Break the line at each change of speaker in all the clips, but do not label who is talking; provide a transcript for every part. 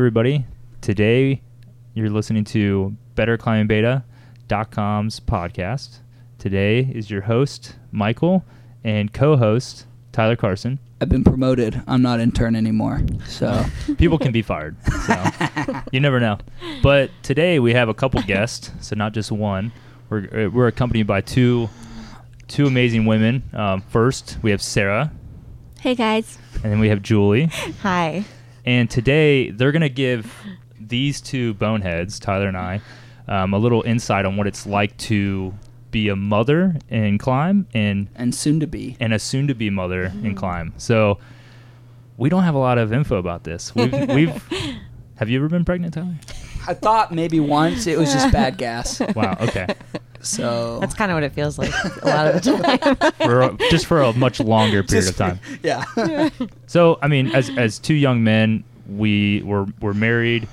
All right. Hey, everybody. Today, you're listening to BetterClimbingBeta.com's podcast. Today is your host, Michael, and co host, Tyler Carson.
I've been promoted. I'm not intern anymore. So
People can be fired. So you never know. But today, we have a couple guests, so not just one. We're, uh, we're accompanied by two two amazing women. Um, first, we have Sarah,
Hey guys.
and then we have Julie.
Hi.
And today they're going to give these two boneheads, Tyler and I, um, a little insight on what it's like to be a mother in climb and
and soon to be.
and a soon-to-be mother in climb. So we don't have a lot of info about this. We've, we've have you ever been pregnant, Tyler?
I thought maybe once it was just bad gas.
Wow. Okay.
So
That's kind of what it feels like a lot of the time.
For a- just for a much longer period of
Just-
time.
yeah.
So I mean, as as two young men, we were we're married.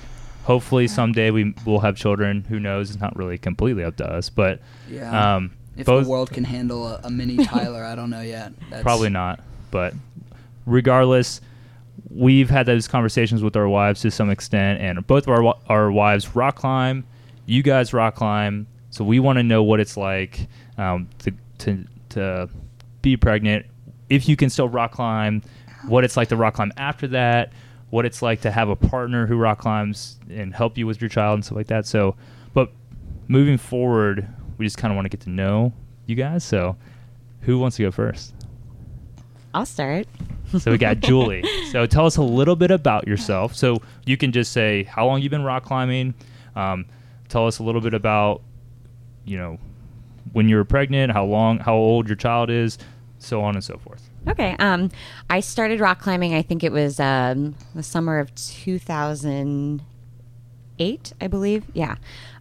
Hopefully someday we will have children. Who knows? It's not really completely up to us, but
yeah.
um,
if
both
the world can handle a, a mini Tyler, I don't know yet. That's,
probably not. But regardless, we've had those conversations with our wives to some extent, and both of our our wives rock climb. You guys rock climb, so we want to know what it's like um, to to to be pregnant. If you can still rock climb, what it's like to rock climb after that, what it's like to have a partner who rock climbs and help you with your child and stuff like that. So, but moving forward, we just kind of want to get to know you guys. So, who wants to go first?
I'll start.
So we got Julie. So tell us a little bit about yourself. So you can just say how long you've been rock climbing. Um, tell us a little bit about, you know, when you were pregnant, how long, how old your child is, so on and so forth.
Okay. Um, I started rock climbing. I think it was um, the summer of 2008, I believe. Yeah.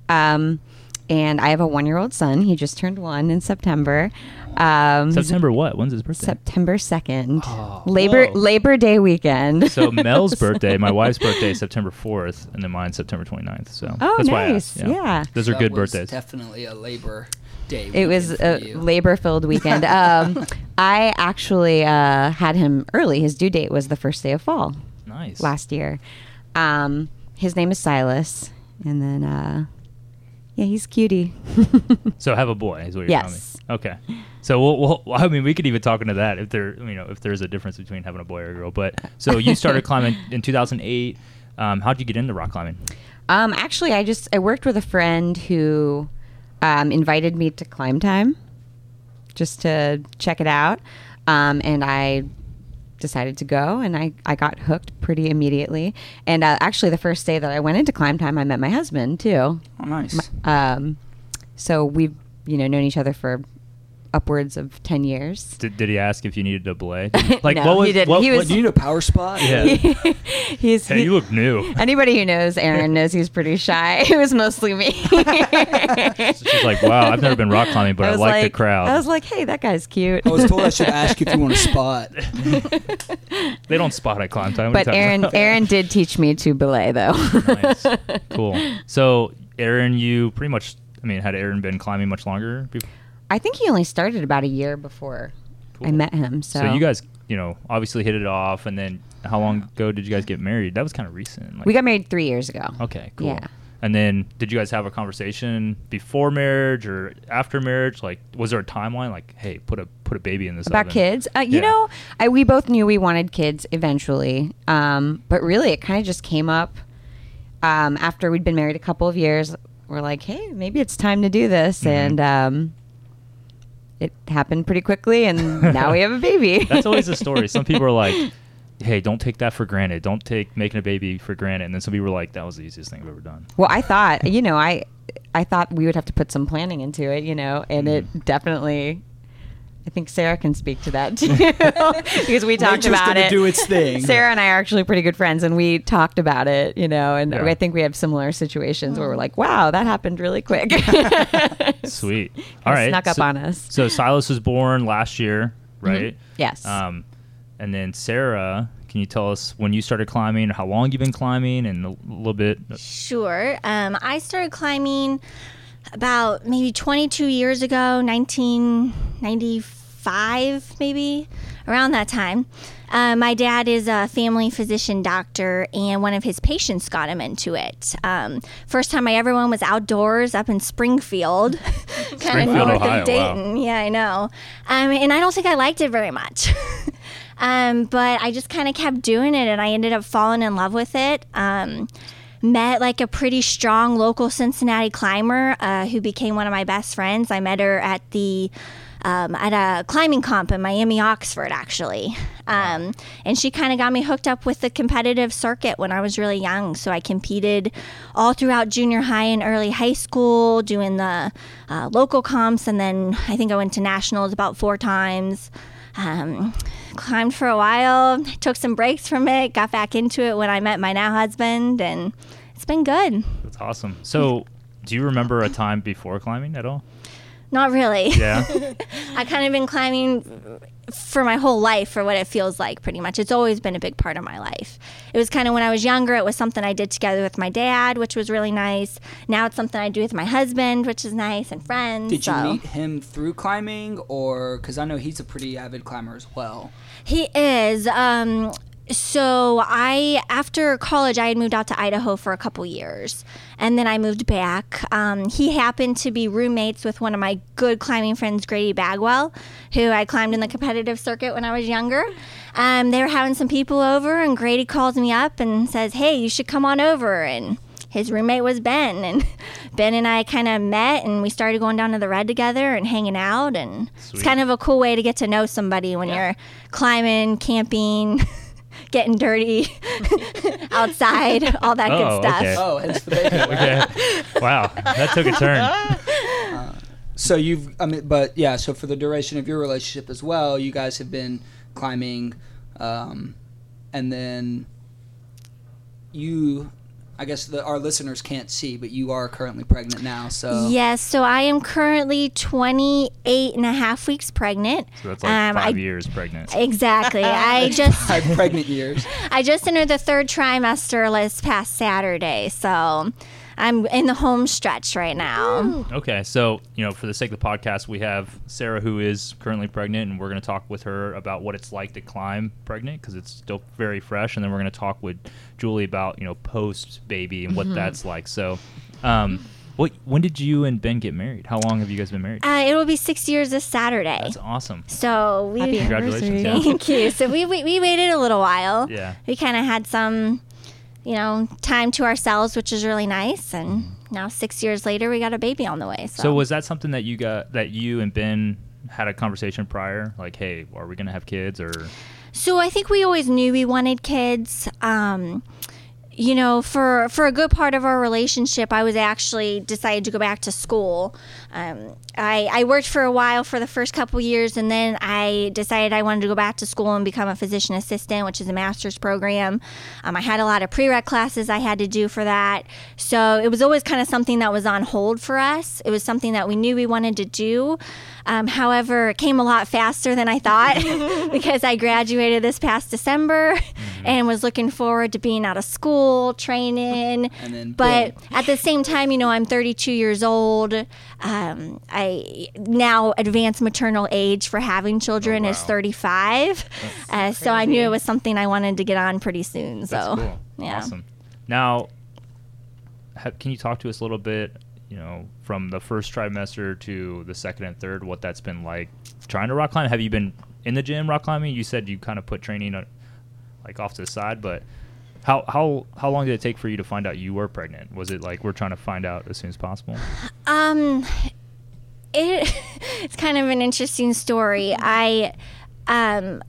Um, and I have a one-year-old son. He just turned one in September. Um,
September what? When's his birthday?
September 2nd.
Oh,
Labor
whoa.
Labor Day weekend.
so Mel's birthday, my wife's birthday is September 4th, and then mine's September 29th. So
Oh,
that's why I
nice.
asked.
Yeah.
Those are good
was
birthdays.
Definitely a labor day.
It was
weekend
a labor-filled weekend. Um, I actually uh, had him early. His due date was the first day of fall
nice.
last year. Um, his name is Silas, and then uh, yeah, he's cutie.
So have a boy is what you're
Yes.
telling me. Okay. So we'll, we'll, I mean, we could even talk into that if there, you know, if there's a difference between having a boy or a girl. But so you started climbing in 2008. Um, how'd you get into rock climbing?
um, actually, I just I worked with a friend who um, invited me to Climb Time just to check it out, um, and I decided to go and I, I got hooked pretty immediately and uh, actually the first day that i went into climb time i met my husband too
Oh, nice.
Um, so we've you know known each other for upwards of ten years.
Did, did he ask if you needed a belay? Like
No,
what was
he didn't.
What,
He
what-
was-
Do you need a power spot?
Yeah.
He's
hey,
he-
you look new.
anybody who knows Aaron knows he's pretty shy. It was mostly me.
She's like, wow, I've never been rock climbing, but I,
was
like, the crowd.
I was like, hey, that guy's cute.
I was told I should ask if you want a spot.
they don't spot at climb time. What are you
but Aaron
about?
Aaron did teach me to belay though.
nice. Cool. So Aaron, you pretty much. I mean, had Aaron been climbing much longer? before?
I think he only started about a year before I met him. So,
So you guys, you know, obviously hit it off, and then how long ago did you guys get married? That was kind of recent. Like,
we got married three years ago.
okay, cool.
Yeah.
And then did you guys have a conversation before marriage or after marriage? Like, was there a timeline? Like, hey, put a put a baby in this
about
oven?
kids uh, you
Yeah.
know I, we both knew we wanted kids eventually um, but really it kind of just came up um, after we'd been married a couple of years we're like hey maybe it's time to do this
Mhm.
and um, it happened pretty quickly and now we have a baby
That's always the story. Some people are like, hey, don't take that for granted. Don't take making a baby for granted. And then some people are like, that was the easiest thing I've ever done.
well i thought you know i i thought we would have to put some planning into it you know and
Mhm.
it definitely I think Sarah can speak to that too because we talked
Nature's
about it.
do its thing.
Sarah and I are actually pretty good friends, and we talked about it, you know. And
Yeah.
I think we have similar situations where we're like, "Wow, that happened really quick."
Sweet. All right.
snuck up
so,
on us.
So Silas was born last year, right?
Yes.
Um, and then Sarah, can you tell us when you started climbing, how long you've been climbing, and a little bit?
Sure. Um, I started climbing about maybe 22 years ago, 1994, five, maybe around that time. Uh, my dad is a family physician doctor, and one of his patients got him into it. Um, first time I ever went was outdoors up in Springfield, kind of north
Ohio,
of Dayton. Yeah, I know. Um, and I don't think I liked it very much. um, but I just kind of kept doing it, and I ended up falling in love with it. Um, met like a pretty strong local Cincinnati climber uh, who became one of my best friends. I met her at the um, at a climbing comp in Miami, Oxford, actually. Um, and she kind of got me hooked up with the competitive circuit when I was really young. So I competed all throughout junior high and early high school, doing the uh, local comps, and then I think I went to nationals about four times. Um, climbed for a while, took some breaks from it, got back into it when I met my now husband, and it's been good.
That's awesome. So, do you remember a time before climbing at all?
Not really.
Yeah.
I kind of been climbing for my whole life for what it feels like pretty much. It's always been a big part of my life. It was kind of when I was younger, it was something I did together with my dad, which was really nice. Now it's something I do with my husband, which is nice, and friends.
Did you meet him through climbing, or because I know he's a pretty avid climber as well?
He is. Um, so I, after college, I had moved out to Idaho for a couple years, and then I moved back. Um, he happened to be roommates with one of my good climbing friends, Grady Bagwell, who I climbed in the competitive circuit when I was younger. Um, they were having some people over, and Grady calls me up and says, "Hey, you should come on over." And his roommate was Ben, and Ben and I kind of met, and we started going down to the Red together and hanging out, and
Sweet.
it's kind of a cool way to get to know somebody when you're climbing, camping. Getting dirty outside, all that
Oh,
good stuff.
okay.
Oh, hence the baby.
okay. Wow, that took a turn.
So you've, I mean, but yeah. So for the duration of your relationship as well, you guys have been climbing, um, and then you, I guess the, our listeners can't see, but you are currently pregnant now. So
Yes, so I am currently 28 and a half weeks pregnant.
So that's like
Um,
five
I-
years pregnant.
Exactly. I just
five pregnant years.
I just entered the third trimester last past Saturday, so I'm in the home stretch right now.
Okay, so you know, for the sake of the podcast, we have Sarah who is currently pregnant, and we're going to talk with her about what it's like to climb pregnant because it's still very fresh, and then we're going to talk with Julie about you know post baby and what that's like. So, um, what when did you and Ben get married? How long have you guys been married?
Uh, it will be six years this Saturday.
That's awesome.
so we
Happy
Congratulations, yeah.
Thank you. So we, we, we waited a little while.
Yeah.
We kind of had some, you know, time to ourselves, which is really nice. And now six years later, we got a baby on the way. So,
So was that something that you got that you and Ben had a conversation prior? Like, hey, are we going to have kids or?
So I think we always knew we wanted kids. Um, you know, for for a good part of our relationship, I was actually decided to go back to school. Um, I, I worked for a while for the first couple years, and then I decided I wanted to go back to school and become a physician assistant, which is a master's program. Um, I had a lot of prereq classes I had to do for that, so it was always kind of something that was on hold for us. It was something that we knew we wanted to do. Um, however, it came a lot faster than I thought because I graduated this past December and was looking forward to being out of school, training.
And then
but
boom.
at the same time, you know, I'm 32 years old. Um, I now advanced maternal age for having children
Oh,
is 35. Uh, so I knew it was something I wanted to get on pretty soon.
That's
so
cool.
yeah.
Awesome. Now, ha- can you talk to us a little bit? You know, from the first trimester to the second and third, what that's been like trying to rock climb. Have you been in the gym rock climbing? You said you kind of put training like off to the side, but how how how long did it take for you to find out you were pregnant? Was it like we're trying to find out as soon as possible?
Um, it it's kind of an interesting story. I um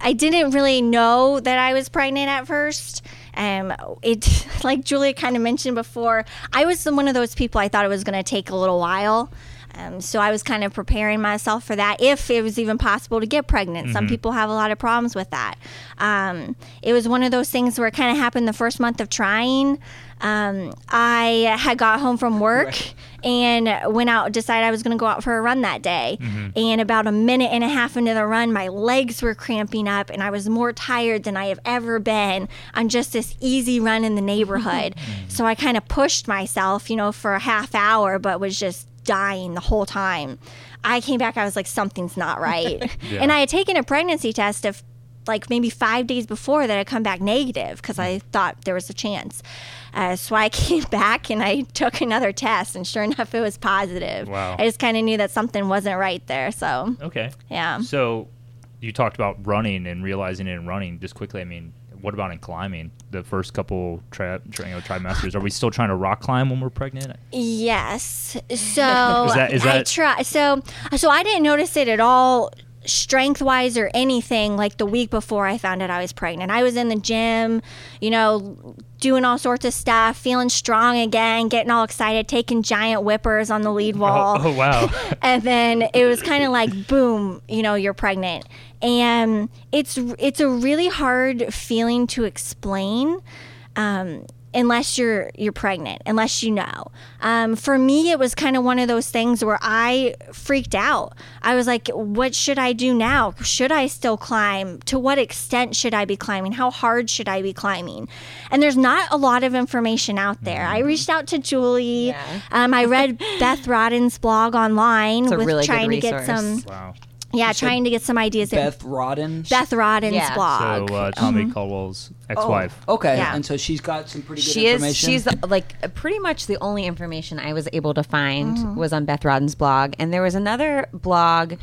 I didn't really know that I was pregnant at first. Um, it like Julia kind of mentioned before, I was one of those people I thought it was going to take a little while. Um, so I was kind of preparing myself for that if it was even possible to get pregnant. Some people have a lot of problems with that. Um, it was one of those things where it kind of happened the first month of trying. Um, I had got home from work
Right.
and went out, decided I was going to go out for a run that day. And about a minute and a half into the run, my legs were cramping up and I was more tired than I have ever been on just this easy run in the neighborhood. so I kind of pushed myself, you know, for a half hour, but was just dying the whole time. I came back, I was like, something's not right.
Yeah.
And I had taken a pregnancy test of like maybe five days before that had come back negative because I thought there was a chance. Uh, so I came back and I took another test, and sure enough, it was positive.
Wow.
I just kind of knew that something wasn't right there. So,
Okay.
yeah.
So you talked about running and realizing it and running. Just quickly, I mean, what about in climbing? The first couple tri- tri- you know, trimesters, are we still trying to rock climb when we're pregnant?
Yes. So
Is that- is
I
that-
try. So so I didn't notice it at all, strength wise or anything. Like the week before I found out I was pregnant, I was in the gym, you know, doing all sorts of stuff, feeling strong again, getting all excited, taking giant whippers on the lead wall.
Oh, oh wow.
and then it was kind of like boom you know you're pregnant and it's it's a really hard feeling to explain um, unless you're you're pregnant unless you know. Um, for me it was kind of one of those things where i freaked out. I was like what should i do now? Should i still climb? To what extent should i be climbing? How hard should i be climbing? And there's not a lot of information out there. I reached out to julie.
Yeah.
um, i read beth rodden's blog online
a
with
really
trying to get some
wow.
Yeah
said
trying to get some ideas in
Beth Rodden.
beth rodden's
Yeah.
blog
So uh, Tommy Caldwell's ex-wife.
Oh, okay.
Yeah.
And so she's got some pretty good
she is
information.
she's like pretty much the only information i was able to find
Mm-hmm.
was on beth rodden's blog and there was another blog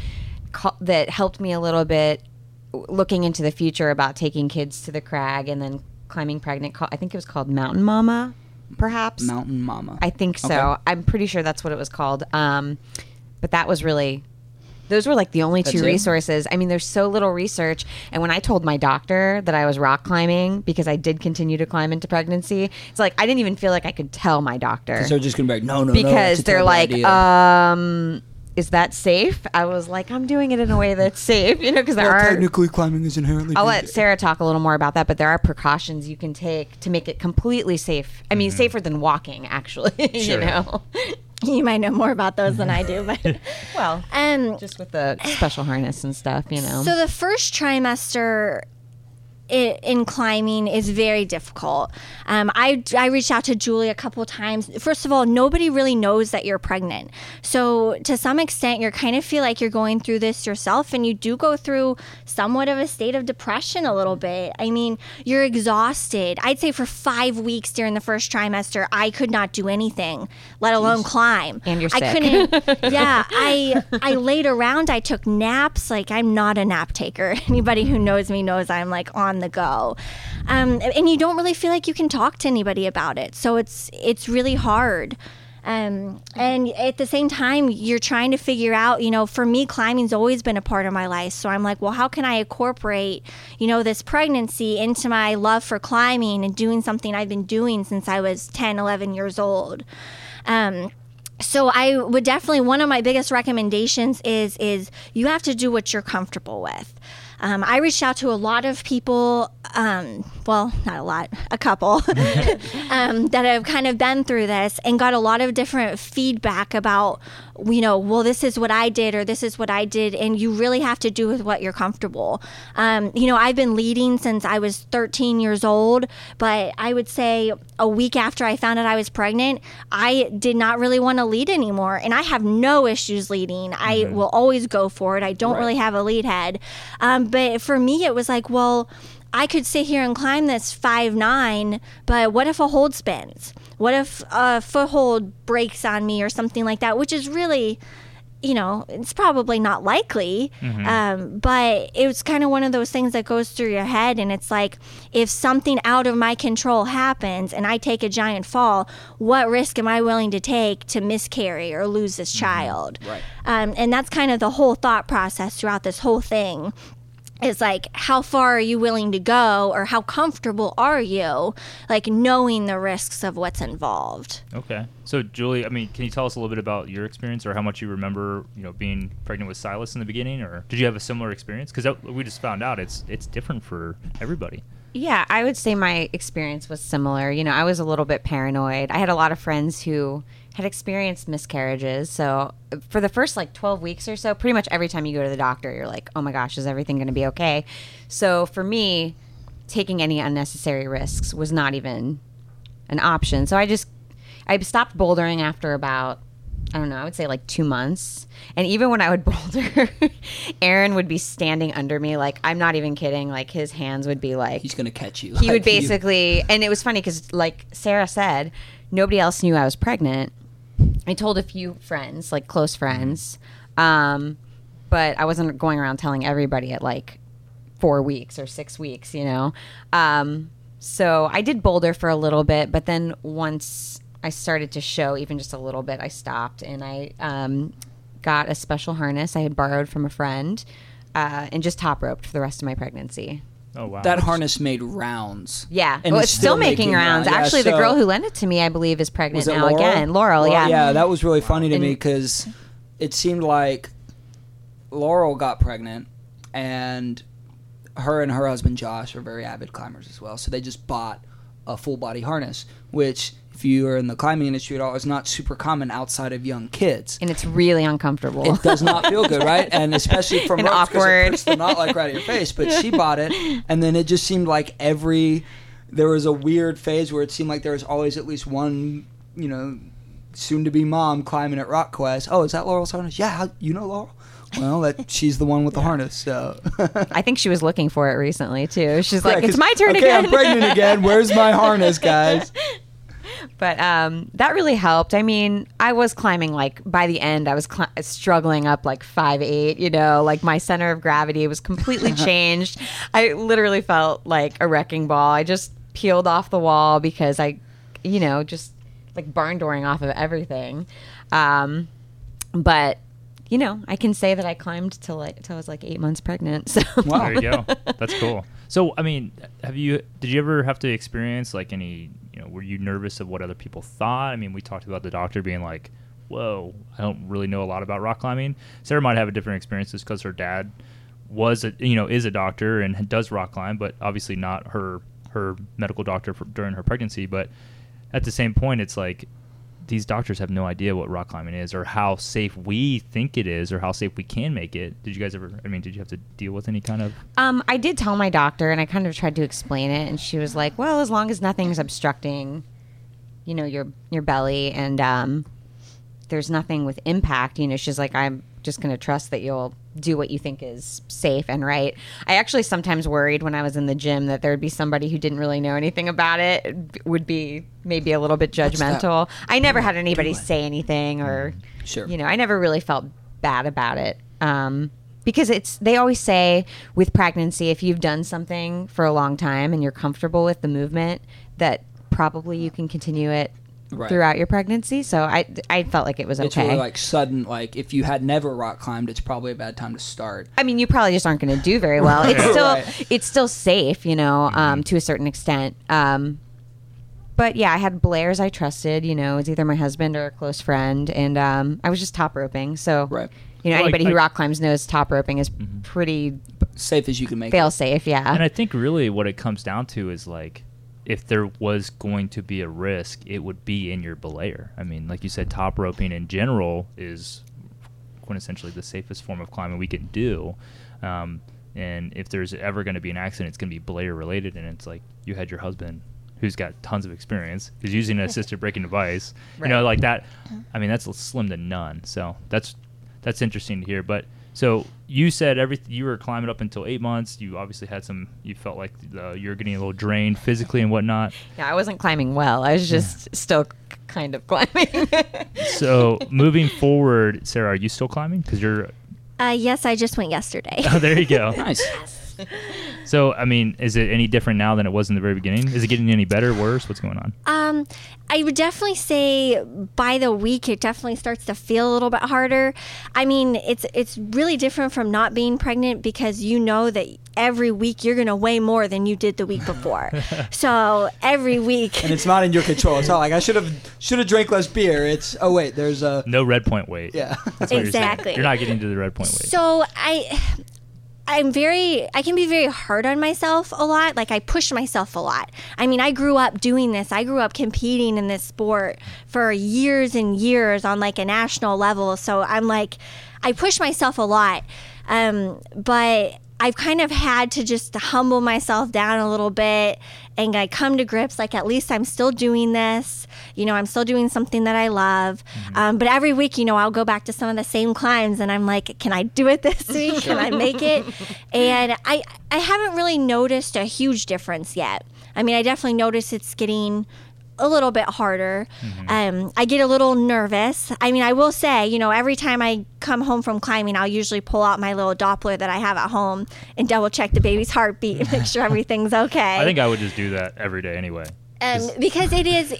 ca- that helped me a little bit w- looking into the future about taking kids to the crag and then climbing pregnant call- i think it was called mountain mama perhaps
Mountain Mama.
i think so
Okay.
i'm pretty sure that's what it was called um, but that was really those were like the only two
it?
resources. I mean, there's so little research. And when I told my doctor that I was rock climbing because I did continue to climb into pregnancy, it's like I didn't even feel like I could tell my doctor
they're just gonna be like, no, no, no.
because
that's a
they're like,
idea.
um, is that safe? I was like, I'm doing it in a way that's safe, you know, because there
well,
are.
technically climbing is inherently.
I'll let. Sarah talk a little more about that, but there are precautions you can take to make it completely safe. I mean, safer than walking, actually. you know.
you might know more about those than i do but
Well,
um
just with the special harness and stuff, you know.
So the first trimester i in climbing is very difficult. Um, I, I reached out to Julie a couple times. First of all, nobody really knows that you're pregnant. So to some extent, you kind of feel like you're going through this yourself, and you do go through somewhat of a state of depression a little bit. I mean, you're exhausted. I'd say for five weeks during the first trimester, I could not do anything, let alone climb.
And you're
I
sick.
couldn't. yeah, I I laid around. I took naps. Like I'm not a nap taker. Anybody who knows me knows I'm like on the go, um, and you don't really feel like you can talk to anybody about it. So it's it's really hard. Um, and at the same time, you're trying to figure out, you know, for me, climbing's always been a part of my life. So I'm like, well, how can I incorporate, you know, this pregnancy into my love for climbing and doing something I've been doing since I was 10, 11 years old? Um, so I would definitely one of my biggest recommendations is is you have to do what you're comfortable with. Um, I reached out to a lot of people, um, well, not a lot, a couple, um, that have kind of been through this and got a lot of different feedback about, you know, well, this is what I did or this is what I did. And you really have to do with what you're comfortable. Um, you know, I've been leading since I was 13 years old, but I would say a week after I found out I was pregnant, I did not really want to lead anymore. And I have no issues leading. I will always go for it. I don't really have a lead head. Um, but for me, it was like, well, I could sit here and climb this five nine, but what if a hold spins? What if a foothold breaks on me or something like that? Which is really, you know, it's probably not likely. Um, but it was kind of one of those things that goes through your head, and it's like, if something out of my control happens and I take a giant fall, what risk am I willing to take to miscarry or lose this child?
Right.
Um, and that's kind of the whole thought process throughout this whole thing is like how far are you willing to go or how comfortable are you like knowing the risks of what's involved
Okay. So Julie, I mean, can you tell us a little bit about your experience or how much you remember, you know, being pregnant with Silas in the beginning, or did you have a similar experience? Because we just found out it's it's different for everybody.
Yeah, I would say my experience was similar. You know, I was a little bit paranoid. I had a lot of friends who had experienced miscarriages. So, for the first like 12 weeks or so, pretty much every time you go to the doctor, you're like, oh my gosh, is everything going to be okay? So, for me, taking any unnecessary risks was not even an option. So, I just, I stopped bouldering after about I don't know, I would say like two months. And even when I would boulder, Aaron would be standing under me. Like, I'm not even kidding. Like, his hands would be like,
He's gonna catch you.
he
Like,
would basically, and it was funny because, like Sarah said, nobody else knew I was pregnant. I told a few friends, like close friends, um, but I wasn't going around telling everybody at like four weeks or six weeks, you know. Um, so I did Boulder for a little bit, but then once I started to show even just a little bit, I stopped and I um, got a special harness I had borrowed from a friend uh, and just top roped for the rest of my pregnancy.
Oh wow.
that harness made rounds.
Yeah,
And
well,
it's
it's still
still
making,
making
rounds.
rounds. Yeah,
Actually, the girl who lent it to me, I believe, is pregnant now
Laurel?
again. Laurel, yeah.
yeah, that was really funny to me because it seemed like Laurel got pregnant, and her and her husband Josh are very avid climbers as well. So they just bought a full body harness, which, if you are in the climbing industry at all, is not super common outside of young kids.
and it's really uncomfortable.
It does not feel good, right? And especially from
And
ropes
awkward.
It puts the knot like right at your face. But she bought it, and then it just seemed like every there was a weird phase where it seemed like there was always at least one, you know, soon to be mom climbing at Rock Quest. Oh, is that Laurel's harness? Yeah, how, you know Laurel. Well, that she's the one with the harness. So
I think she was looking for it recently too. She's
Yeah,
like, "It's my turn
okay,
again."
I'm pregnant again. Where's my harness, guys?
but um, that really helped. I mean, I was climbing like by the end, I was cl- struggling up like five eight. You know, like my center of gravity was completely changed. I literally felt like a wrecking ball. I just peeled off the wall because I, you know, just like barn dooring off of everything. Um, but you know, I can say that I climbed till like till I was like eight months pregnant. So
Wow.
There you go. That's cool. So, I mean, have you? Did you ever have to experience like any? Know, were you nervous of what other people thought? I mean, we talked about the doctor being like, "Whoa, I don't really know a lot about rock climbing." Sarah might have a different experience just because her dad was a you know is a doctor and does rock climb, but obviously not her her medical doctor for, during her pregnancy. But at the same point, it's like these doctors have no idea what rock climbing is or how safe we think it is or how safe we can make it. Did you guys ever? I mean, did you have to deal with any kind of?
Um, I did tell my doctor, and I kind of tried to explain it, and she was like, "Well, as long as nothing's obstructing, you know, your your belly, and um, there's nothing with impact, you know." She's like, "I'm just going to trust that you'll do what you think is safe and right." I actually sometimes worried when I was in the gym that there would be somebody who didn't really know anything about it would be maybe a little bit judgmental. I never had anybody say anything or
Sure.
you know, I never really felt bad about it. Um, because it's they always say with pregnancy, if you've done something for a long time and you're comfortable with the movement, that probably you can continue it
Right.
throughout your pregnancy. So I I felt like it was okay.
It's
okay.
really like sudden. Like if you had never rock climbed, it's probably a bad time to start.
I mean, you probably just aren't going to do very well. It's still
Right.
it's still safe, you know, um, to a certain extent. Um, but yeah, I had belayers I trusted. You know, it's either my husband or a close friend, and um, I was just top roping. So
Right.
you know,
Well, like,
anybody who
I-
rock climbs knows top roping is pretty
Safe as you can make. it.
fail safe. Yeah.
And I think really what it comes down to is like, if there was going to be a risk, it would be in your belayer. I mean, like you said, top roping in general is quintessentially the safest form of climbing we can do. Um, and if there's ever going to be an accident, it's going to be belayer related. And it's like you had your husband who's got tons of experience, who's using an assisted braking device. You know, like that. I mean, that's slim to none. So that's that's interesting to hear. But so you said everything you were climbing up until eight months. You obviously had some. You felt like uh, you were getting a little drained physically and whatnot.
yeah, I wasn't climbing well. I was just still kind of climbing.
So moving forward, Sarah, are you still climbing? Because you're.
Uh, yes, I just went yesterday.
Oh, there you go.
Nice.
So I mean, is it any different now than it was in the very beginning? Is it getting any better, worse? What's going on?
Um, I would definitely say by the week it definitely starts to feel a little bit harder. I mean, it's it's really different from not being pregnant because you know that every week you're gonna weigh more than you did the week before. so every week,
and it's not in your control. It's not like I should have should have drank less beer. It's oh wait, there's a
No red point weight.
yeah.
That's what you're.
Exactly.
You're not getting to the red point weight.
So I I'm very I can be very hard on myself a lot. Like I push myself a lot. I mean, I grew up doing this. I grew up competing in this sport for years and years on like a national level. So I'm like I push myself a lot. Um, but I've kind of had to just humble myself down a little bit and I come to grips like at least I'm still doing this. You know, I'm still doing something that I love. Um, but every week, you know, I'll go back to some of the same climbs and I'm like, can I do it this week? Can I make it? And I I haven't really noticed a huge difference yet. I mean, I definitely notice it's getting a little bit harder. Um, I get a little nervous. I mean, I will say, you know, every time I come home from climbing, I'll usually pull out my little Doppler that I have at home and double check the baby's heartbeat and make sure everything's okay.
I think I would just do that every day anyway.
Um, because it is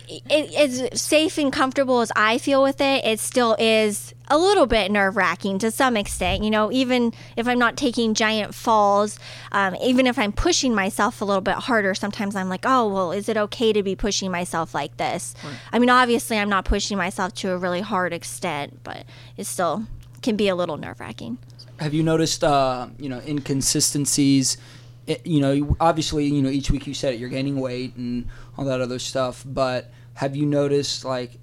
as safe and comfortable as I feel with it. It still is a little bit nerve wracking to some extent. You know, even if I'm not taking giant falls, um, even if I'm pushing myself a little bit harder, sometimes I'm like, oh well, is it okay to be pushing myself like this? I mean, obviously, I'm not pushing myself to a really hard extent, but it still can be a little nerve wracking.
Have you noticed, uh, you know, inconsistencies? It, you know, obviously, you know, each week you said it, you're gaining weight and all that other stuff. But have you noticed like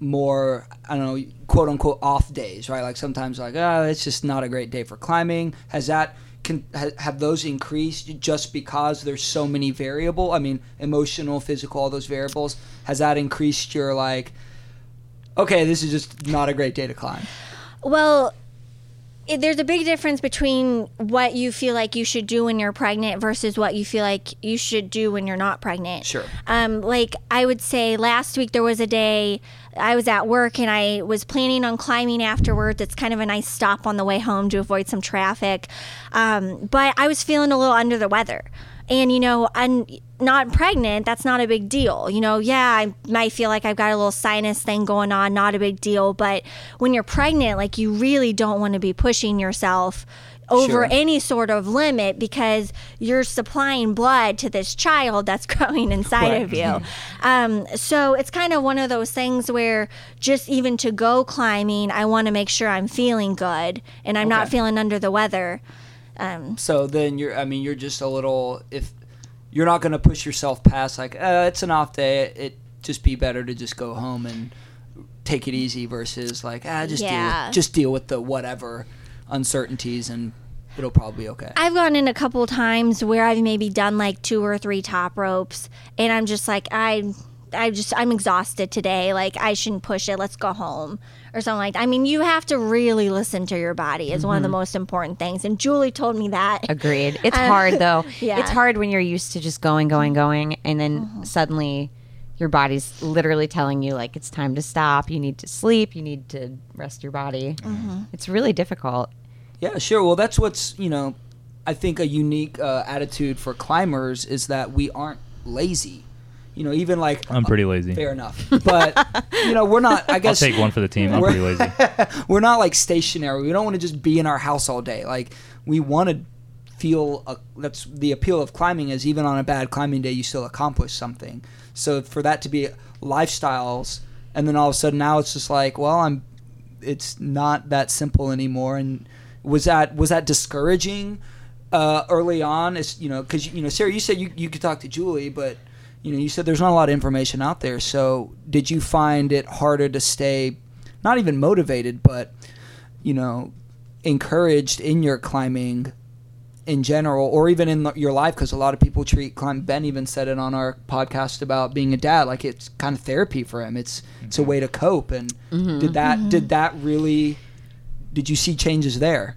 more, I don't know, quote unquote off days, right? Like sometimes, like, oh, it's just not a great day for climbing. Has that can ha- have those increased just because there's so many variable? I mean, emotional, physical, all those variables. Has that increased your like? Okay, this is just not a great day to climb.
Well, there's a big difference between what you feel like you should do when you're pregnant versus what you feel like you should do when you're not pregnant.
Sure.
Um, like I would say last week there was a day I was at work and I was planning on climbing afterwards. It's kind of a nice stop on the way home to avoid some traffic. Um, but I was feeling a little under the weather. And, you know, I'm not pregnant. That's not a big deal. You know, yeah, I might feel like I've got a little sinus thing going on, not a big deal. But when you're pregnant, like you really don't want to be pushing yourself over
Sure.
any sort of limit because you're supplying blood to this child that's growing inside
Right.
of you. Um, so it's kind of one of those things where just even to go climbing, I want to make sure I'm feeling good and I'm not feeling under the weather. Um,
So then you're, I mean, you're just a little, if you're not going to push yourself past like, uh, it's an off day, it just be better to just go home and take it easy versus like, ah, just deal with, just deal with the whatever uncertainties and it'll probably be okay.
I've gone in a couple times where I've maybe done like two or three top ropes, and I'm just like I, I just I'm exhausted today. Like I shouldn't push it. Let's go home or something like that. I mean, you have to really listen to your body. Is one of the most important things. And Julie told me that.
Agreed. It's
Uh,
hard though.
yeah.
It's hard when you're used to just going, going, going, and then suddenly your body's literally telling you like it's time to stop. You need to sleep. You need to rest your body. It's really difficult.
Yeah, sure. Well, that's what's you know, I think a unique uh, attitude for climbers is that we aren't lazy. You know, even like
I'm pretty lazy.
fair enough, but you know, we're not. I guess I'll
take one for the team. I'm pretty lazy.
we're not like stationary. We don't want to just be in our house all day. Like we want to feel. A, that's the appeal of climbing is even on a bad climbing day, you still accomplish something. So for that to be lifestyles, and then all of a sudden now it's just like, well, I'm. It's not that simple anymore. And was that was that discouraging uh, early on? Is you know because you know Sarah, you said you you could talk to Julie, but you know you said there's not a lot of information out there. So did you find it harder to stay? not even motivated, but you know, encouraged in your climbing in general, or even in your life, because a lot of people treat climb. Ben even said it on our podcast about being a dad, like it's kind of therapy for him. It's it's a mm-hmm. way to cope. And mm-hmm. did that did mm-hmm. that really? Did you see changes there?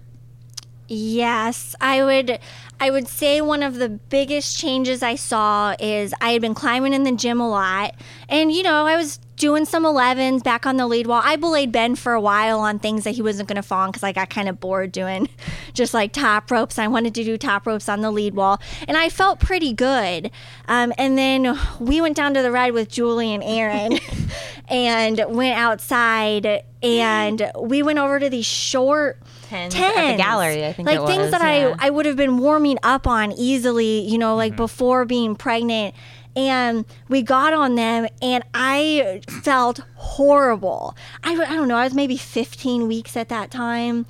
Yes, I would I would say one of the biggest changes I saw is I had been climbing in the gym a lot. And you know, I was doing some 11s back on the lead wall. I belayed Ben for a while on things that he wasn't going to fall on cuz I got kind of bored doing just like top ropes. I wanted to do top ropes on the lead wall and I felt pretty good. Um, and then we went down to the Red with Julie and Aaron and went outside and we went over to these short
Tens at the gallery, I think
like
it
things
was,
that
yeah.
I I would have been warming up on easily, you know, like before being pregnant. And we got on them, and I felt horrible. I, I don't know. I was maybe 15 weeks at that time,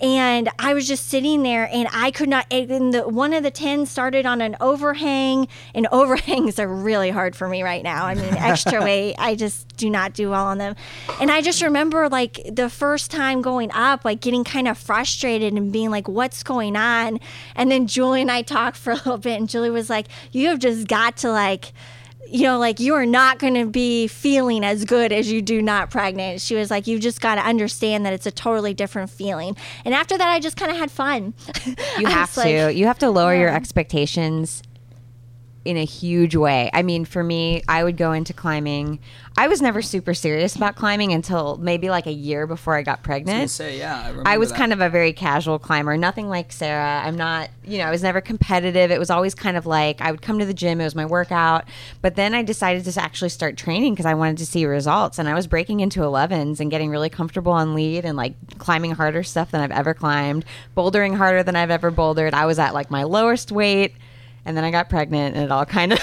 and I was just sitting there, and I could not. And the one of the tens started on an overhang, and overhangs are really hard for me right now. I mean, extra weight, I just do not do well on them. And I just remember like the first time going up, like getting kind of frustrated and being like, "What's going on?" And then Julie and I talked for a little bit, and Julie was like, "You have just got to like." You know, like you are not going to be feeling as good as you do not pregnant. She was like, you just got to understand that it's a totally different feeling. And after that, I just kind of had fun.
You have to.
like,
you have to lower your expectations in a huge way. I mean, for me, I would go into climbing. I was never super serious about climbing until maybe like a year before I got
I was
pregnant.
say yeah. I,
I was
that.
kind of a very casual climber, nothing like Sarah. I'm not, you know, I was never competitive. It was always kind of like I would come to the gym, it was my workout. But then I decided to actually start training because I wanted to see results. And I was breaking into 11s and getting really comfortable on lead and like climbing harder stuff than I've ever climbed, bouldering harder than I've ever bouldered. I was at like my lowest weight. And then I got pregnant and it all kind of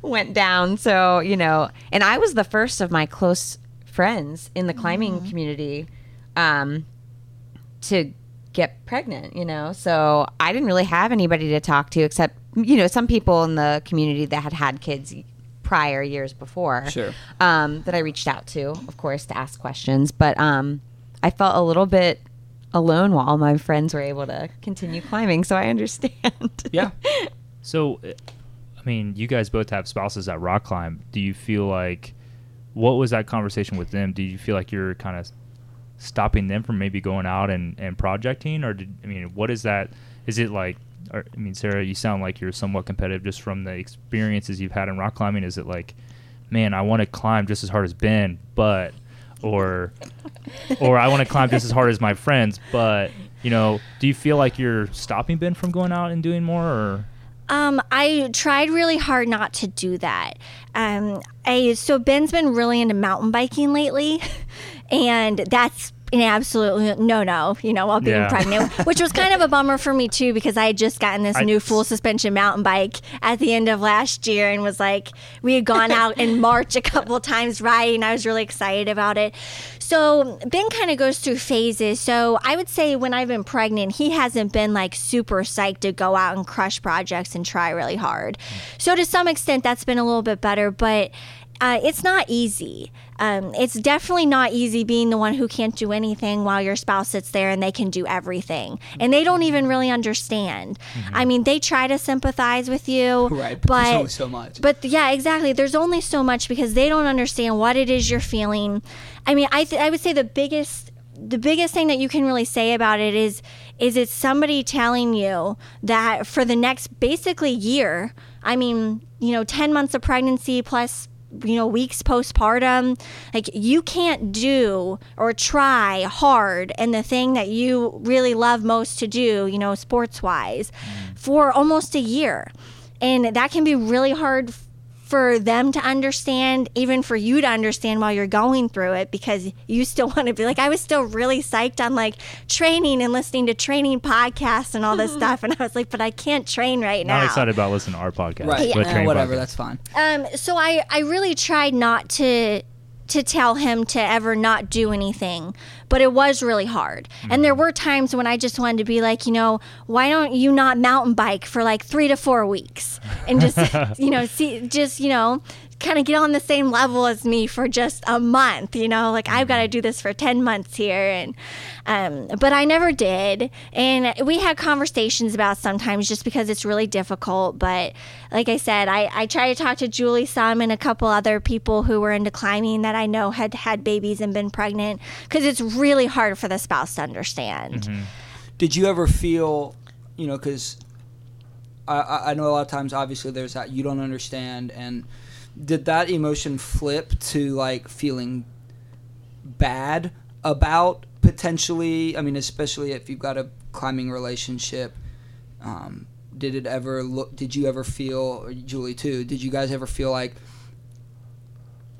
went down. So, you know, and I was the first of my close friends in the climbing community um, to get pregnant, you know. So I didn't really have anybody to talk to except, you know, some people in the community that had had kids prior years before.
Sure.
Um, that I reached out to, of course, to ask questions. But um, I felt a little bit alone while my friends were able to continue climbing. So I understand.
Yeah.
So, uh, I mean, you guys both have spouses that rock climb. Do you feel like what was that conversation with them? Do you feel like you're kind of stopping them from maybe going out and, and projecting, or did I mean, what is that? Is it like? Or, I mean, Sarah, you sound like you're somewhat competitive just from the experiences you've had in rock climbing. Is it like, man, I want to climb just as hard as Ben, but, or, or I want to climb just as hard as my friends, but you know, do you feel like you're stopping Ben from going out and doing more, or?
Um, I tried really hard not to do that. Um, I so Ben's been really into mountain biking lately, and that's an absolute no no. You know, while being
Yeah.
pregnant, which was kind of a bummer for me too because I had just gotten this
I-
new full suspension mountain bike at the end of last year and was like, we had gone out in March a couple times riding. I was really excited about it. So Ben kind of goes through phases. So I would say when I've been pregnant, he hasn't been like super psyched to go out and crush projects and try really hard. Mm. So to some extent, that's been a little bit better, but uh, it's not easy. Um, it's definitely not easy being the one who can't do anything while your spouse sits there and they can do everything. And they don't even really understand. I mean, they try to sympathize with you,
Right, but there's only so much.
But yeah, exactly. There's only so much because they don't understand what it is you're feeling. I mean, I th- I would say the biggest the biggest thing that you can really say about it is is it's somebody telling you that for the next basically year, I mean, you know, 10 months of pregnancy plus you know weeks postpartum like you can't do or try hard and the thing that you really love most to do you know sports wise mm. for almost a year. And that can be really hard for them to understand, even for you to understand while you're going through it, because you still want to be like, I was still really psyched on like training and listening to training podcasts and all this stuff. And I was like, but I can't train right now.
Not excited about listening to our podcast.
Right.
but
eh,
train
whatever.
podcast.
That's fine.
Um, so I, I really tried not to to tell him to ever not do anything, but it was really hard. And there mm. were times when I just wanted to be like, you know, why don't you not mountain bike for like three to four weeks and just, you know, see, just you know, kind of get on the same level as me for just a month. You know, like I've got to do this for ten months here, and um, but I never did. And we had conversations about sometimes just because it's really difficult. But like I said, I, I try to talk to Julie some and a couple other people who were into climbing that I know had had babies and been pregnant because it's really hard for the spouse to understand.
Did you ever feel, you know, because I- I, I know a lot of times, obviously, there's that you don't understand, and did that emotion flip to like feeling bad about potentially? I mean, especially if you've got a climbing relationship. Um, did it ever look? Did you ever feel, Julie too? Did you guys ever feel like?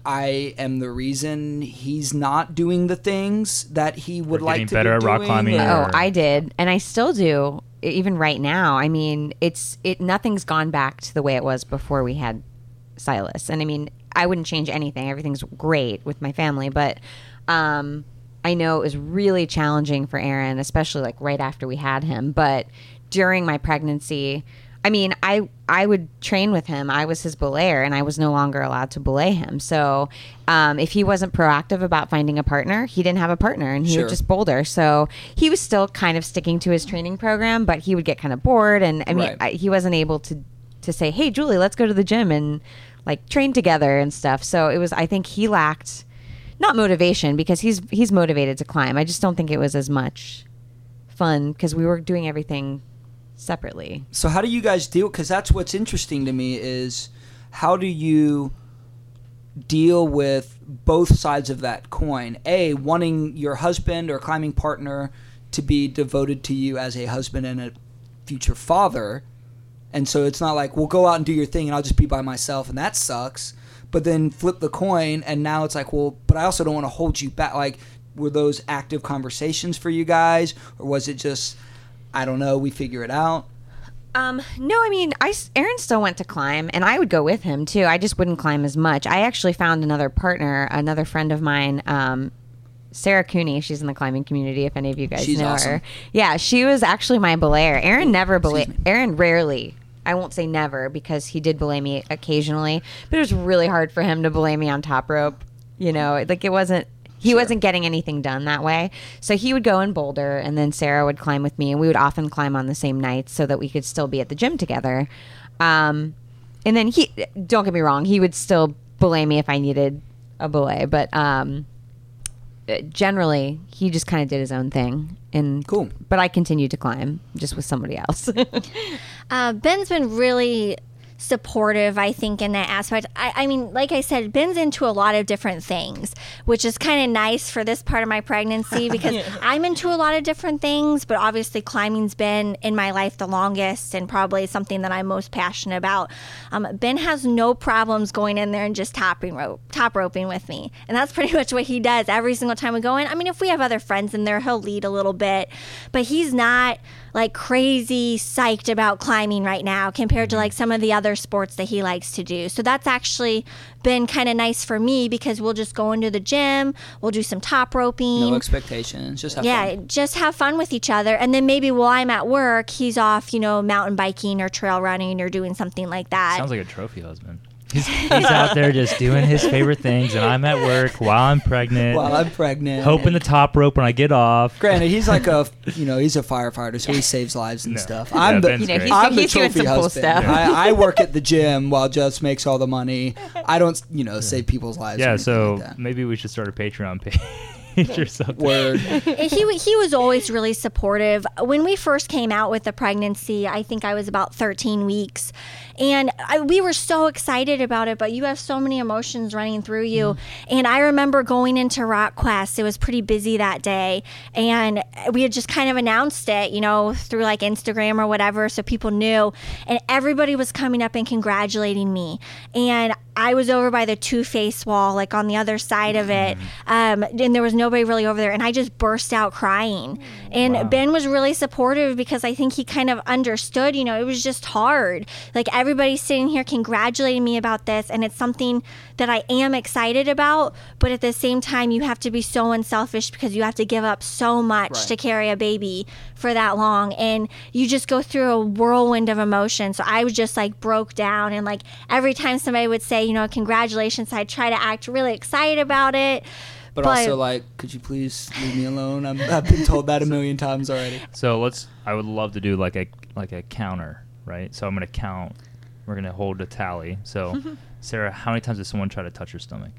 I am the reason he's not doing the things that he would
Or
like
getting
to
better
be
at rock
doing,
climbing,
or-
or-
Oh, I did, and I still do, even right now. I mean, it's it. Nothing's gone back to the way it was before we had Silas, and I mean, I wouldn't change anything. Everything's great with my family, but um, I know it was really challenging for Aaron, especially like right after we had him. But during my pregnancy, I mean, I I would train with him. I was his belayer, and I was no longer allowed to belay him. So, um, if he wasn't proactive about finding a partner, he didn't have a partner, and he
Sure.
would just boulder. So he was still kind of sticking to his training program, but he would get kind of bored, and I mean,
Right.
I, he wasn't able to to say, "Hey, Julie, let's go to the gym and like train together and stuff." So it was. I think he lacked not motivation because he's he's motivated to climb. I just don't think it was as much fun because we were doing everything separately.
So how do you guys deal? Because that's what's interesting to me is how do you deal with both sides of that coin? A wanting your husband or climbing partner to be devoted to you as a husband and a future father, and so it's not like well go out and do your thing and I'll just be by myself and that sucks. But then flip the coin and now it's like well, but I also don't want to hold you back. Like were those active conversations for you guys, or was it just I don't know, we figure it out?
Um, no, I mean, I Aaron still went to climb, and I would go with him too. I just wouldn't climb as much. I actually found another partner, another friend of mine, um, Sarah Cooney. She's in the climbing community. If any of you guys
She's
know
awesome.
her, yeah, she was actually my belayer. Aaron never belay. Aaron rarely. I won't say never because he did belay me occasionally, but it was really hard for him to belay me on top rope. You know, like it wasn't. He
Sure.
wasn't getting anything done that way. So he would go and boulder, and then Sarah would climb with me, and we would often climb on the same nights so that we could still be at the gym together. Um, and then he, don't get me wrong, he would still belay me if I needed a belay, but um, generally he just kind of did his own thing. And
Cool.
But I continued to climb just with somebody else.
Uh, Ben's been really supportive, I think, in that aspect. I, I mean, like I said, Ben's into a lot of different things, which is kind of nice for this part of my pregnancy because I'm into a lot of different things, but obviously climbing's been in my life the longest and probably something that I'm most passionate about. Um, ben has no problems going in there and just topping rope, top roping with me, and that's pretty much what he does every single time we go in. I mean, if we have other friends in there, he'll lead a little bit, but he's not like crazy psyched about climbing right now compared to like some of the other sports that he likes to do. So that's actually been kind of nice for me because we'll just go into the gym, we'll do some top roping.
No expectations. Just have
yeah,
fun.
just have fun with each other. And then maybe while I'm at work, he's off, you know, mountain biking or trail running or doing something like that.
Sounds like a trophy husband. He's, he's out there just doing his favorite things, and I'm at work while I'm pregnant,
While I'm pregnant.
hoping the top rope when I get off.
Granted, he's like a, you know, he's a firefighter, so he saves lives and
No.
stuff.
Yeah,
I'm the,
Ben's
You know,
great.
he's-
I'm the
he's doing
trophy
some cool
husband.
stuff.
I, I work at the gym while Jess makes all the money. I don't, you know, save people's lives. or
Yeah,
anything
so
like that.
maybe we should start a Patreon page or something.
word.
he he was always really supportive. When we first came out with the pregnancy, I think I was about 13 weeks, and I, we were so excited about it. But you have so many emotions running through you, mm. and I remember going into Rock Quest. It was pretty busy that day, and we had just kind of announced it, you know, through like Instagram or whatever, so people knew, and everybody was coming up and congratulating me, and I was over by the two face wall, like on the other side of it, um, and there was nobody really over there, and I just burst out crying. And
Wow.
Ben was really supportive because I think he kind of understood, you know, it was just hard. Like everybody's sitting here congratulating me about this, and it's something that I am excited about, but at the same time, you have to be so unselfish because you have to give up so much
Right.
to carry a baby for that long, and you just go through a whirlwind of emotion. So I was just like broke down, and like every time somebody would say, you know, congratulations, I'd try to act really excited about it.
But, also, like, could you please leave me alone? I'm, I've been told that a million times already.
So let's. I would love to do like a like a counter, right? So I'm gonna count. We're gonna hold a tally. So, Sarah, how many times did someone try to touch your stomach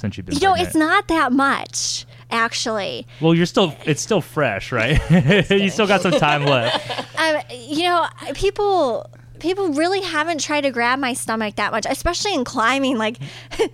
since you've been?
you know,
pregnant?
it's not that much, actually.
Well, you're still. It's still fresh, right? you still got some time left.
Um, you know, people people really haven't tried to grab my stomach that much, especially in climbing. Like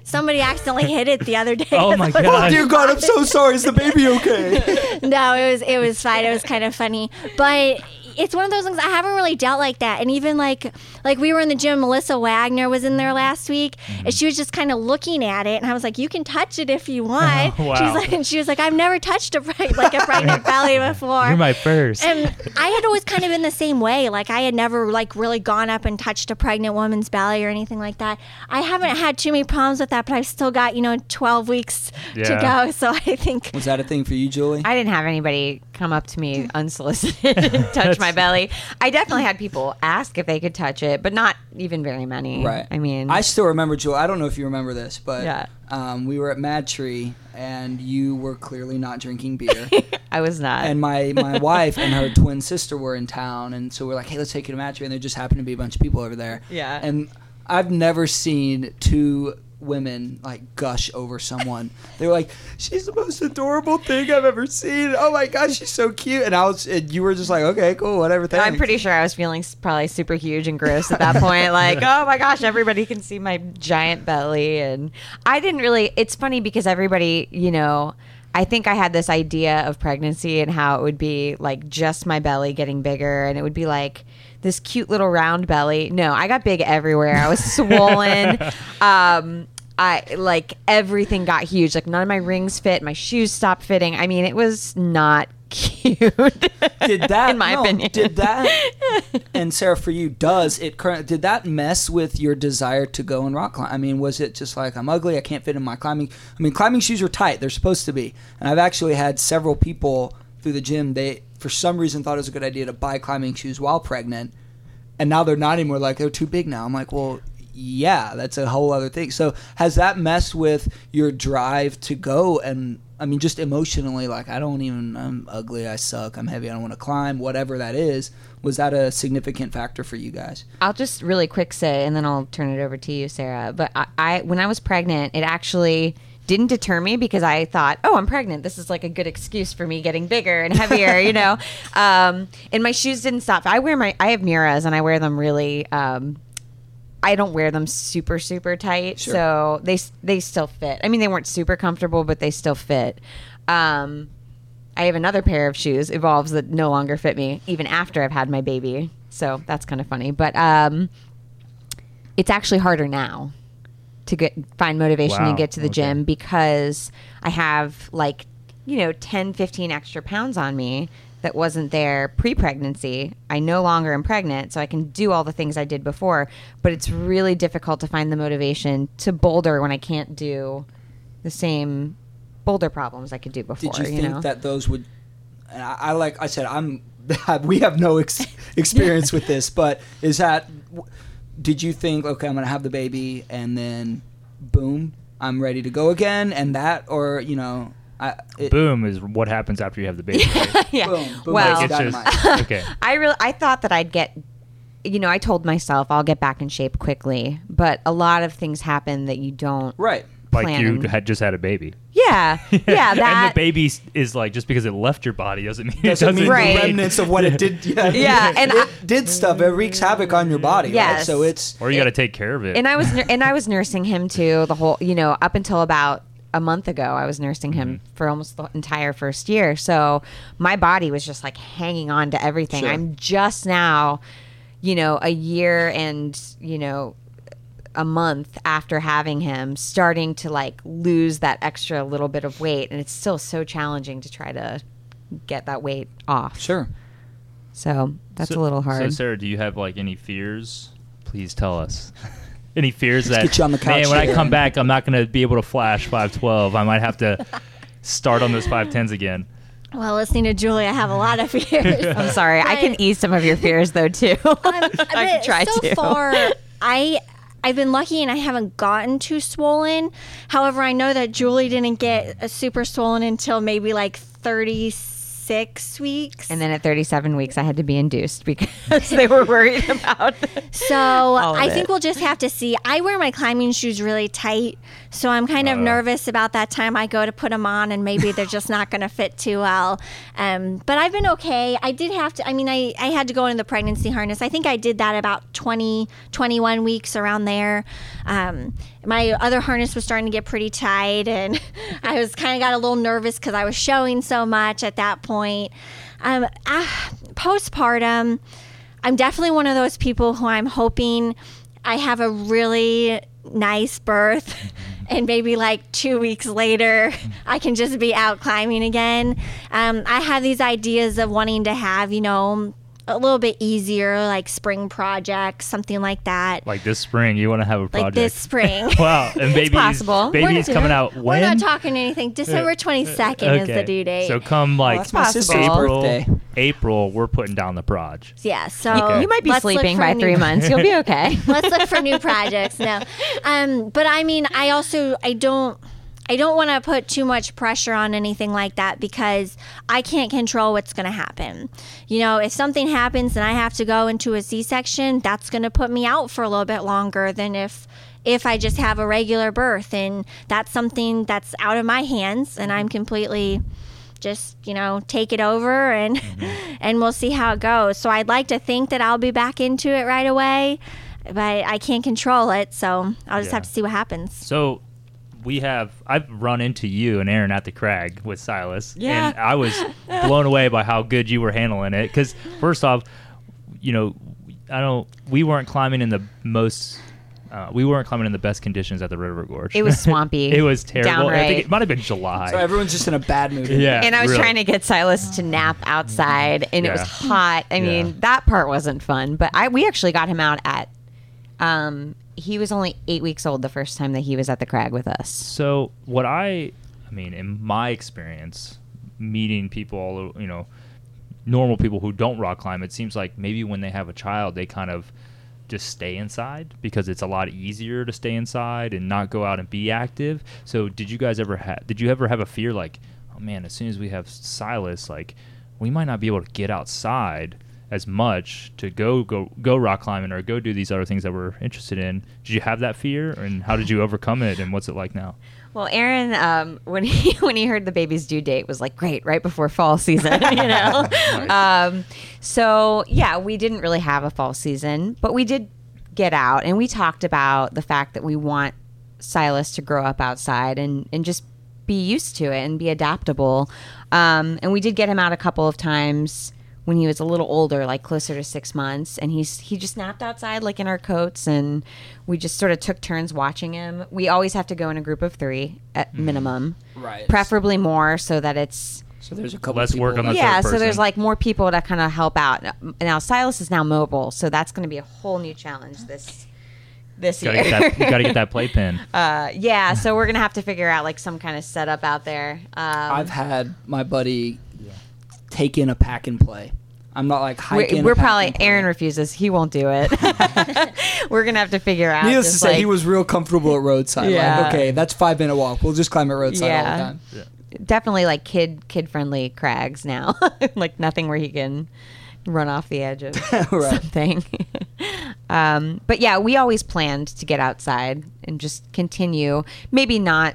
somebody accidentally hit it the other day.
Oh my
as I was
God.
Oh dear God, I'm so sorry. Is the baby okay?
no, it was it was fine. It was kind of funny, but it's one of those things I haven't really dealt like that. And even like like we were in the gym, Melissa Wagner was in there last week, and mm-hmm. she was just kind of looking at it, and I was like, "You can touch it if you want."
Wow.
She's like, and she was like, "I've never touched a preg- like a pregnant belly before."
You're my first.
and I had always kind of been the same way. Like I had never like really gone up and touched a pregnant woman's belly or anything like that. I haven't had too many problems with that, but I've still got you know 12 weeks to go. So I think
Was that a thing for you, Julie?
I didn't have anybody come up to me mm. unsolicited and touch my belly. I definitely had people ask if they could touch it, but not even very many.
Right.
I mean,
I still remember Julie. I don't know if you remember this, but
Yeah.
um, we were at Mad Tree, and you were clearly not drinking beer.
I was not.
and my, my wife and her twin sister were in town, and so we're like, hey, let's take you to Mad Tree, and there just happened to be a bunch of people over there.
Yeah.
And I've never seen two women like gush over someone. they were like, "She's the most adorable thing I've ever seen. Oh my gosh, she's so cute." And I was, and you were just like, "Okay, cool, whatever." Thanks.
I'm pretty sure I was feeling probably super huge and gross at that point. Like, oh my gosh, everybody can see my giant belly. And I didn't really, it's funny because everybody, you know, I think I had this idea of pregnancy and how it would be like just my belly getting bigger and it would be like this cute little round belly. No, I got big everywhere. I was swollen. Um, I like everything got huge. Like none of my rings fit. My shoes stopped fitting. I mean, it was not cute.
did that
in my
no,
opinion
did that and sarah for you does it current did that mess with your desire to go and rock climb i mean was it just like i'm ugly i can't fit in my climbing i mean climbing shoes are tight they're supposed to be and i've actually had several people through the gym they for some reason thought it was a good idea to buy climbing shoes while pregnant and now they're not anymore like they're too big now i'm like well yeah that's a whole other thing so has that messed with your drive to go and i mean just emotionally like i don't even i'm ugly i suck i'm heavy i don't want to climb whatever that is was that a significant factor for you guys
I'll just really quick say, and then I'll turn it over to you, Sarah. But I, I when I was pregnant, it actually didn't deter me because I thought, oh, I'm pregnant. This is like a good excuse for me getting bigger and heavier, you know. Um, and my shoes didn't stop. I wear my, I have Miuras, and I wear them really. Um, I don't wear them super super tight,
Sure.
so they they still fit. I mean, they weren't super comfortable, but they still fit. Um, I have another pair of shoes, Evolves, that no longer fit me even after I've had my baby. So that's kind of funny. But um, it's actually harder now to get find motivation
Wow,
and get to the
okay.
gym because I have like, you know, 10, 15 extra pounds on me that wasn't there pre-pregnancy. I no longer am pregnant, so I can do all the things I did before, but it's really difficult to find the motivation to boulder when I can't do the same boulder problems I could do before,
did you think
know?
that those would and I, I like i said i'm we have no ex- experience with this but is that did you think okay i'm gonna have the baby and then boom i'm ready to go again and that or you know I, it,
Boom is what happens after you have the baby. right?
yeah.
boom, boom
well,
like
It's just okay.
I really I thought that I'd get you know, I told myself I'll get back in shape quickly, but a lot of things happen that you don't
right
Like you had just had a baby.
Yeah. Yeah,
and the baby is like just because it left your body doesn't mean
doesn't
it doesn't
mean
Right.
the remnants of what it did yeah,
Yeah, and
it
I-
did stuff it wreaks havoc on your body right? So it's
Or you got to take care of it.
and I was and I was nursing him too the whole, you know, up until about a month ago I was nursing him
Mm-hmm.
for almost the entire first year. So my body was just like hanging on to everything.
Sure.
I'm just now, you know, a year and, you know, a month after having him starting to like lose that extra little bit of weight and it's still so challenging to try to get that weight off.
sure
So that's
So-
a little hard. So.
Sarah, do you have like any fears? Please tell us. any fears
Let's
that
get you on the couch
man, when I
here.
come back, I'm not going to be able to flash 512. I might have to start on those 510s again.
Well, listening to Julie, I have a lot of fears.
I'm sorry. I can ease some of your fears though too.
Um,
I can try
so
to.
far, I I've been lucky and I haven't gotten too swollen. However, I know that Julie didn't get a super swollen until maybe like 36 weeks.
And then at 37 weeks, I had to be induced because they were worried about.
So
of
I think we'll just have to see. I wear my climbing shoes really tight, so I'm kind of
Uh.
nervous about that time I go to put them on, and maybe they're just not going to fit too well. Um, but I've been okay. I did have to. I mean, I I had to go into the pregnancy harness. I think I did that about 20, 21 weeks around there. Um, my other harness was starting to get pretty tight, and I was kind of got a little nervous because I was showing so much at that point. Um, ah, postpartum, I'm definitely one of those people who I'm hoping I have a really nice birth. And maybe like two weeks later, I can just be out climbing again. Um, I have these ideas of wanting to have, you know, a little bit easier, like spring projects, something like that.
Like this spring, you want to have a
Like
project.
this spring.
wow, and baby's
possible.
baby's
We're-
coming out when?
We're not talking anything. December 22nd is the due date.
So come like
that's my sister's
April,
birthday.
April, we're putting down the proj.
yeah, so
Okay.
You might be
let's
sleeping by
new-
three months. You'll be okay.
let's look for new projects now. Um, but I mean, I also I don't I don't want to put too much pressure on anything like that because I can't control what's going to happen. You know, if something happens and I have to go into a C-section, that's going to put me out for a little bit longer than if if I just have a regular birth and that's something that's out of my hands and I'm mm-hmm. completely just you know take it over and mm-hmm. and we'll see how it goes so i'd like to think that i'll be back into it right away but i can't control it so i'll just
Yeah.
have to see what happens
So we have I've run into you and Aaron at the crag with Silas.
Yeah.
And I was blown away by how good you were handling it. Because first off, you know, I don't we weren't climbing in the most uh, we weren't climbing in the best conditions at the River Gorge.
It was swampy.
it was terrible. I think it might have been July.
So everyone's just in a bad mood.
yeah.
and I was
really.
trying to get Silas to nap outside, and it was hot. I mean, that part wasn't fun. But I we actually got him out at. Um, he was only eight weeks old the first time that he was at the crag with us.
So what I, I mean, in my experience, meeting people, all you know, normal people who don't rock climb, it seems like maybe when they have a child, they kind of just stay inside because it's a lot easier to stay inside and not go out and be active. So did you guys ever have? Did you ever have a fear like, oh man, as soon as we have Silas, like, we might not be able to get outside as much to go go go rock climbing or go do these other things that we're interested in. Did you have that fear, and how did you overcome it, and what's it like now?
Well, Aaron, um, when he when he heard the baby's due date, was like, "Great, right before fall season," you know. um, so yeah, we didn't really have a fall season, but we did get out, and we talked about the fact that we want Silas to grow up outside and and just be used to it and be adaptable. Um, and we did get him out a couple of times when he was a little older, like closer to six months, and he's he just napped outside like in our coats, and we just sort of took turns watching him. We always have to go in a group of three at minimum,
Right.
preferably more, so that it's
So there's a couple.
Less
people
work on the
that-
yeah.
third
So there's like more people to kind of help out. Now Silas is now mobile, so that's going to be a whole new challenge this this
Gotta
year.
get that. You gotta get that playpen.
uh, yeah, so we're gonna have to figure out like some kind of setup out there. Um,
I've had my buddy take in a pack and play. I'm not like hiking.
we're, we're probably. Aaron refuses. He won't do it. we're gonna have to figure out.
Needless to
just,
say, he was real comfortable at roadside.
Yeah.
Like, okay, that's five minute walk. We'll just climb at roadside all the time.
definitely like kid kid friendly crags now. like nothing where he can run off the edge of
Right.
something. um, but yeah, we always planned to get outside and just continue. Maybe not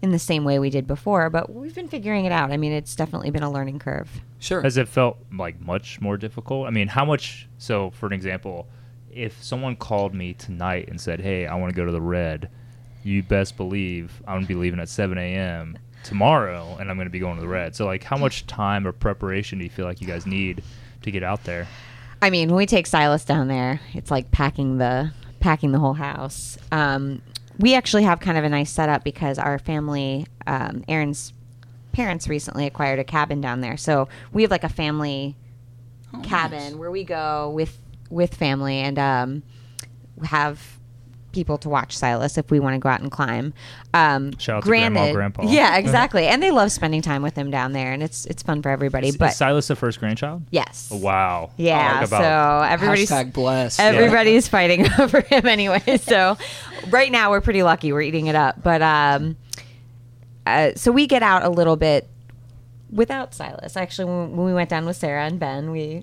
in the same way we did before, but we've been figuring it out. I mean, it's definitely been a learning curve.
Sure.
Has it felt like much more difficult? I mean, how much? So, for an example, if someone called me tonight and said, "Hey, I want to go to the Red," you best believe I'm gonna be leaving at 7 a.m. tomorrow, and I'm gonna be going to the Red. So, like, how much time or preparation do you feel like you guys need to get out there?
I mean, when we take Silas down there, it's like packing the packing the whole house. Um, we actually have kind of a nice setup because our family, um, Aaron's parents, recently acquired a cabin down there, so we have like a family
Oh,
cabin
nice.
where we go with with family and um, have people to watch Silas if we want to go out and climb. Um,
Shout out to Grandma Grandpa.
Yeah, exactly, and they love spending time with him down there, and it's it's fun for everybody.
Is,
but
is Silas the first grandchild?
yes,
Oh, wow.
yeah,
Talk about-
so everybody's
Hashtag blessed.
Everybody's fighting over him anyway. So right now we're pretty lucky. We're eating it up. But um, uh, so we get out a little bit without Silas. Actually, when, when we went down with Sarah and Ben, we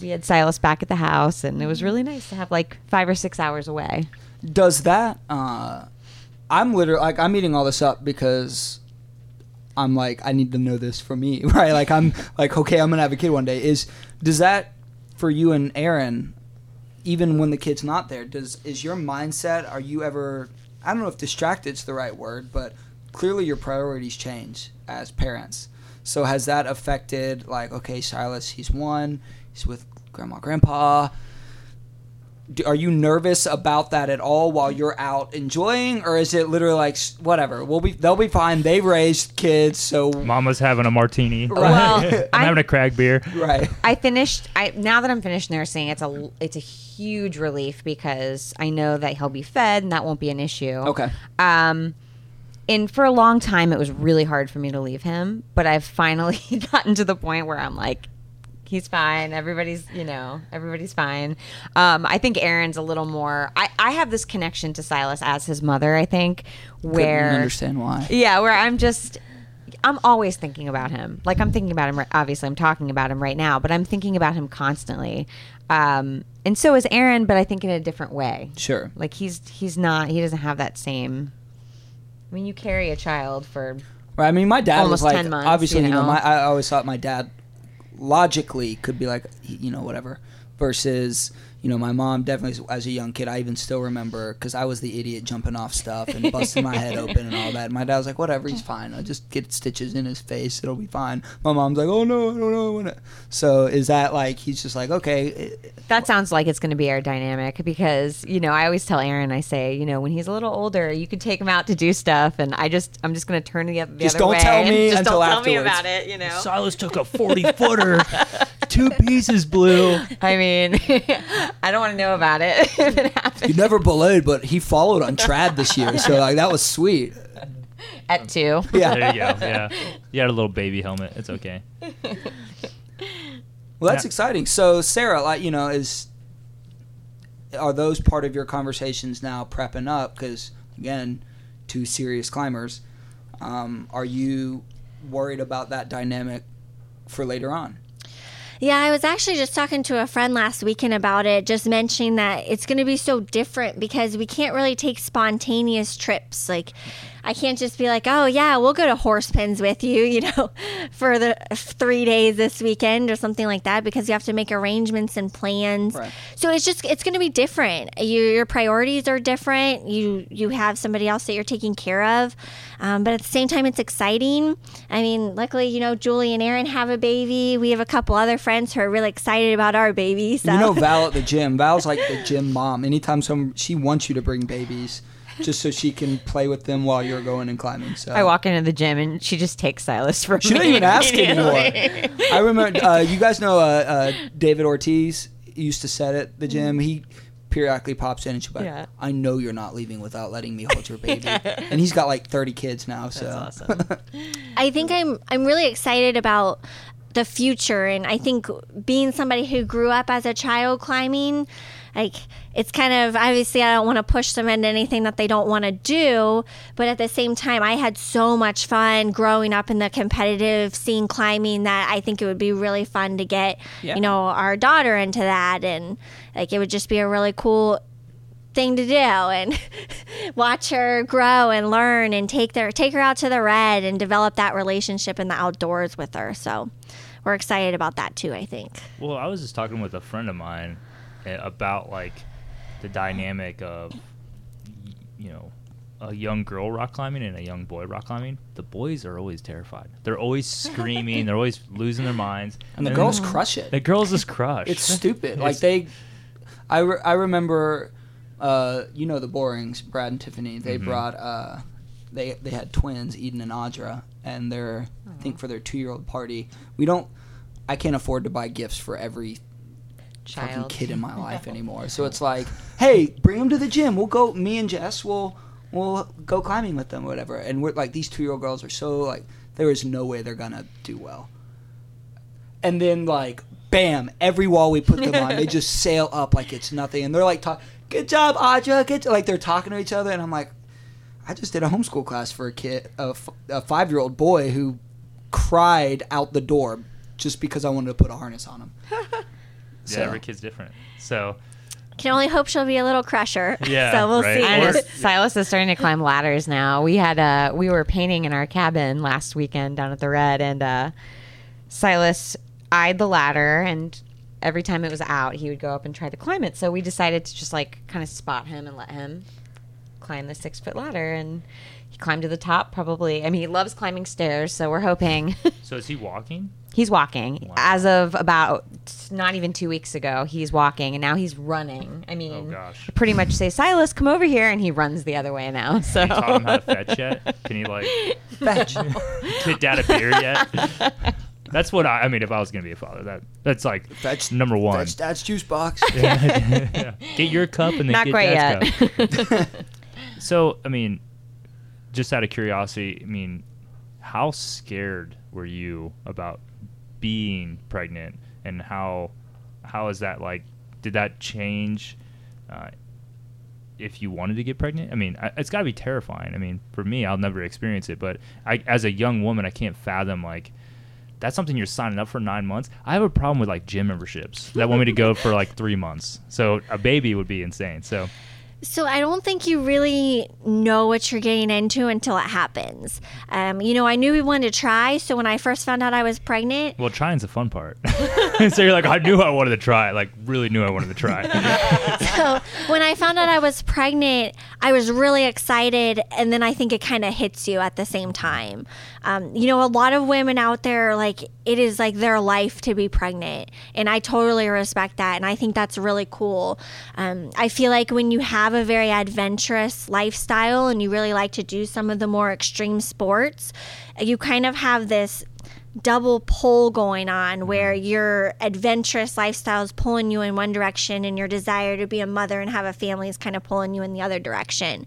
we had Silas back at the house, and it was really nice to have like five or six hours away.
Does that? Uh, I'm literally like I'm eating all this up because I'm like I need to know this for me, right? Like I'm like okay, I'm gonna have a kid one day. Is does that for you and Aaron? Even when the kid's not there, does is your mindset? Are you ever? I don't know if distracted's the right word, but clearly your priorities change as parents. So has that affected like okay, Silas, he's one, he's with grandma, grandpa. Do, are you nervous about that at all while you're out enjoying, or is it literally like whatever? We'll be they'll be fine. They've raised kids, so
Mama's having a martini.
Well,
I'm
I-
having a crag beer.
right.
I finished. I now that I'm finished nursing, it's a it's a huge relief because I know that he'll be fed and that won't be an issue.
Okay.
Um, and for a long time, it was really hard for me to leave him, but I've finally gotten to the point where I'm like, he's fine. Everybody's you know everybody's fine. Um, I think Aaron's a little more. I I have this connection to Silas as his mother. I think where
Couldn't understand why.
yeah, where I'm just I'm always thinking about him. Like I'm thinking about him. Obviously, I'm talking about him right now, but I'm thinking about him constantly. Um, and so is Aaron, but I think in a different way.
Sure.
Like he's he's not. He doesn't have that same. I mean, you carry a child for
Right. I mean, my dad was like,
10 months,
obviously,
you
you know,
know?
my, I always thought my dad logically could be like, you know, whatever. Versus, you know, my mom definitely, as a young kid, I even still remember because I was the idiot jumping off stuff and busting my head open and all that. And my dad was like, whatever, he's fine. I'll just get stitches in his face. It'll be fine. My mom's like, oh no, I don't know. So is that like, he's just like, okay.
That sounds like it's going to be our dynamic because you know I always tell Aaron I say you know when he's a little older you could take him out to do stuff and I just I'm just going to turn the, the
Just
other
don't tell me
just
until
don't tell me about it you know
Silas took a 40 footer, two pieces Blue.
I mean I don't want to know about it if it happens
He never belayed, but he followed on trad this year. So like that was sweet.
at two
Yeah.
There you go. Yeah. You had a little baby helmet. It's okay.
Well, that's
Yeah.
exciting. So, Sarah, like you know, is are those part of your conversations now prepping up? Because again, two serious climbers. Um, are you worried about that dynamic for later on?
Yeah, I was actually just talking to a friend last weekend about it, just mentioning that it's going to be so different because we can't really take spontaneous trips. Like, I can't just be like, oh, yeah, we'll go to horse pens with you, you know, for the three days this weekend or something like that because you have to make arrangements and plans.
Right.
So it's just, it's going to be different. You, your priorities are different. You, you have somebody else that you're taking care of. Um, but at the same time, it's exciting. I mean, luckily, you know, Julie and Aaron have a baby. We have a couple other friends who are really excited about our baby. So
You know Val at the gym. Val's like the gym mom. Anytime some she wants you to bring babies, just so she can play with them while you're going and climbing. So
I walk into the gym and she just takes Silas from
She
me
don't even ask anymore. I remember. Uh, you guys know uh, uh, David Ortiz used to set at the gym. He periodically pops in and she'll like,
Yeah.
"I know you're not leaving without letting me hold your baby." and he's got like 30 kids now. So
That's awesome.
I think I'm I'm really excited about the future and I think being somebody who grew up as a child climbing like it's kind of obviously I don't want to push them into anything that they don't want to do, but at the same time I had so much fun growing up in the competitive scene climbing that I think it would be really fun to get
Yeah.
you know our daughter into that and like it would just be a really cool thing to do and watch her grow and learn and take their take her out to the red and develop that relationship in the outdoors with her. So we're excited about that too, I think.
Well, I was just talking with a friend of mine about like the dynamic of you know a young girl rock climbing and a young boy rock climbing. The boys are always terrified. They're always screaming. they're always losing their minds.
and the
then
girls crush it.
The girls just crush.
It's stupid. Like
It's-
they, I, re- I remember, uh, you know the Borings, Brad and Tiffany. They
Mhm.
brought, uh, they they had twins, Eden and Audra, and they're I think for their two year old party. We don't, I can't afford to buy gifts for every fucking
Child.
kid in my life anymore. So it's like, hey, bring them to the gym. We'll go. Me and Jess will we'll go climbing with them, or whatever. And we're like, these two year old girls are so like, there is no way they're gonna do well. And then like, bam! Every wall we put them on, they just sail up like it's nothing, and they're like, talk, "Good job, Aja." Good, like they're talking to each other, and I'm like, I just did a homeschool class for a kid, a, f- a five year old boy who cried out the door just because I wanted to put a harness on him.
yeah,
So-
every kid's different. So
Can only hope she'll be a little crusher.
Yeah,
so we'll
right.
see.
And
Or-
Silas is starting to climb ladders now. We had uh we were painting in our cabin last weekend down at the Red, and uh, Silas eyed the ladder, and every time it was out, he would go up and try to climb it. So we decided to just like kind of spot him and let him climb the six foot ladder, and he climbed to the top. Probably, I mean, he loves climbing stairs, so we're hoping.
So is he walking?
He's walking
Wow.
as of about not even two weeks ago. He's walking, and now he's running. I oh, mean,
Oh, gosh.
I pretty much say, "Silas, come over here," and he runs the other way now. So
You taught him how to fetch yet? Can he like
Fetch.
get dad a beer yet? That's what I, I mean. If I was gonna be a father, that that's like
Fetch
number one.
Fetch dad's juice box.
Yeah. Get your cup and then
not
get
quite
dad's
yet.
cup. So I mean, just out of curiosity, I mean, how scared were you about being pregnant, and how how is that like? Did that change? Uh, if you wanted to get pregnant, I mean, I, it's got to be terrifying. I mean, for me, I'll never experience it, but I, as a young woman, I can't fathom like that's something you're signing up for nine months. I have a problem with like gym memberships that want me to go for like three months. So a baby would be insane. So
So I don't think you really know what you're getting into until it happens. Um, you know, I knew we wanted to try. So when I first found out I was pregnant,
well, trying's the fun part. so you're like, I knew I wanted to try. Like really knew I wanted to try.
so when I found out I was pregnant, I was really excited, and then I think it kind of hits you at the same time. Um, you know, a lot of women out there, like it is like their life to be pregnant, and I totally respect that, and I think that's really cool. Um, I feel like when you have a very adventurous lifestyle and you really like to do some of the more extreme sports, you kind of have this double pull going on where your adventurous lifestyle is pulling you in one direction and your desire to be a mother and have a family is kind of pulling you in the other direction.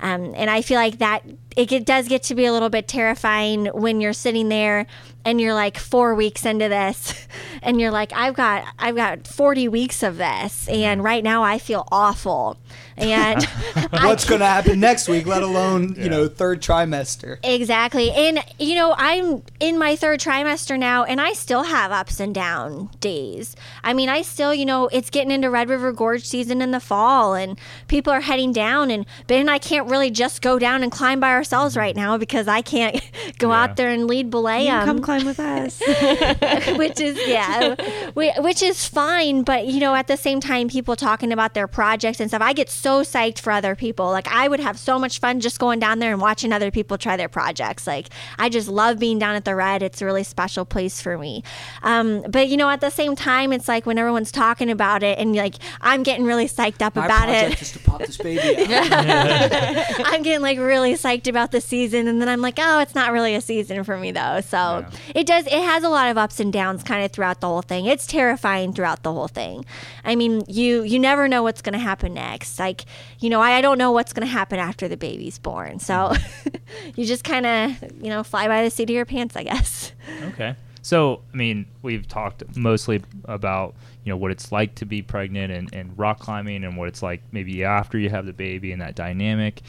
Um, and I feel like that it get, does get to be a little bit terrifying when you're sitting there and you're like four weeks into this and you're like I've got I've got 40 weeks of this and right now I feel awful and
What's going to happen next week, let alone,
Yeah.
you know, third trimester?
Exactly. And, you know, I'm in my third trimester now, and I still have ups and down days. I mean, I still, you know, it's getting into Red River Gorge season in the fall, and people are heading down. And Ben and I can't really just go down and climb by ourselves right now because I can't go
Yeah.
out there and lead belay
You can
'em
come climb with us.
which is yeah, whi- which is fine. But you know, at the same time, people talking about their projects and stuff. I get so psyched for other people. Like I would have so much fun just going down there and watching other people try their projects. Like I just love being down at the Red. It's a really special place for me. Um, but you know, at the same time, it's like when everyone's talking about it and like I'm getting really psyched up
My
about
project
it.
is to pop this baby out.
I'm getting like really psyched about the season, and then I'm like, oh, it's not really a season for me though. So
Yeah.
it does. It has a lot of ups and downs, kind of throughout the whole thing. It's terrifying throughout the whole thing. I mean, you you never know what's going to happen next. Like, you know, I, I don't know what's going to happen after the baby's born. So mm-hmm. you just kind of you know fly by the seat of your pants, I guess.
Okay. So, I mean, we've talked mostly about, you know, what it's like to be pregnant and, and rock climbing and what it's like maybe after you have the baby and that dynamic.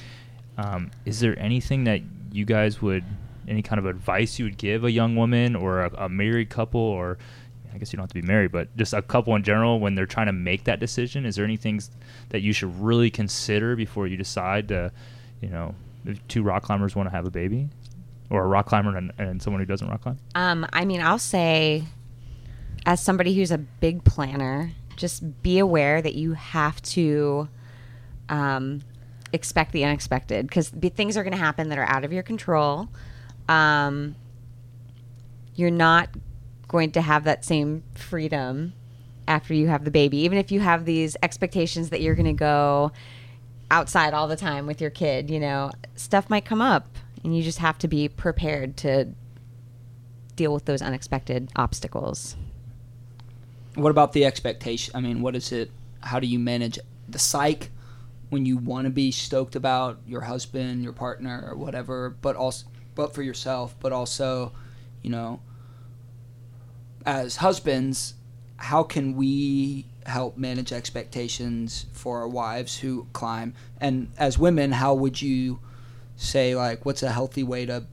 Um, is there anything that you guys would, any kind of advice you would give a young woman or a, a married couple or, I guess you don't have to be married, but just a couple in general when they're trying to make that decision? Is there any things that you should really consider before you decide to, you know, if two rock climbers want to have a baby? Or a rock climber and, and someone who doesn't rock climb?
Um, I mean, I'll say, as somebody who's a big planner, just be aware that you have to um, expect the unexpected because things are going to happen that are out of your control. Um, you're not going to have that same freedom after you have the baby, even if you have these expectations that you're going to go outside all the time with your kid. You know, stuff might come up, and you just have to be prepared to deal with those unexpected obstacles.
What about the expectation? I mean, what is it? How do you manage the psych when you want to be stoked about your husband, your partner, or whatever, but also, but for yourself, but also, you know, as husbands, how can we help manage expectations for our wives who climb? And as women, how would you say like what's a healthy way to,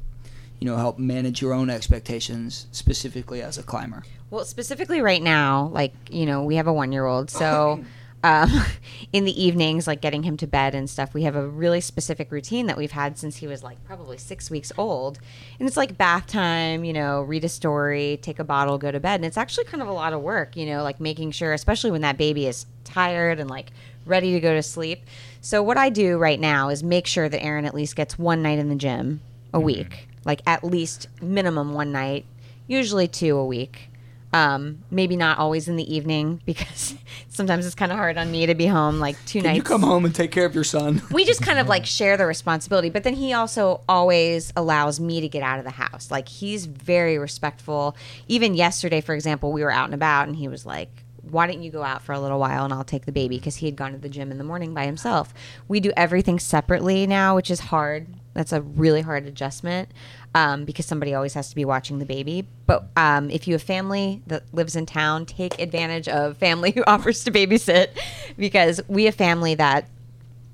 you know, help manage your own expectations specifically as a climber?
Well, specifically right now, like, you know, we have a one year old. So um, in the evenings, like getting him to bed and stuff, we have a really specific routine that we've had since he was like probably six weeks old. And it's like bath time, you know, read a story, take a bottle, go to bed. And it's actually kind of a lot of work, you know, like making sure, especially when that baby is tired and like ready to go to sleep. So what I do right now is make sure that Aaron at least gets one night in the gym a week, like at least minimum one night, usually two a week. Um, maybe not always in the evening because sometimes it's kind of hard on me to be home like two
Can
nights
you come home and take care of your son?
we just kind of like share the responsibility but then he also always allows me to get out of the house like he's very respectful even yesterday for example we were out and about and he was like why don't you go out for a little while and I'll take the baby because he had gone to the gym in the morning by himself. We do everything separately now, which is hard. That's a really hard adjustment um, because somebody always has to be watching the baby. But um, if you have family that lives in town, take advantage of family who offers to babysit because we have family that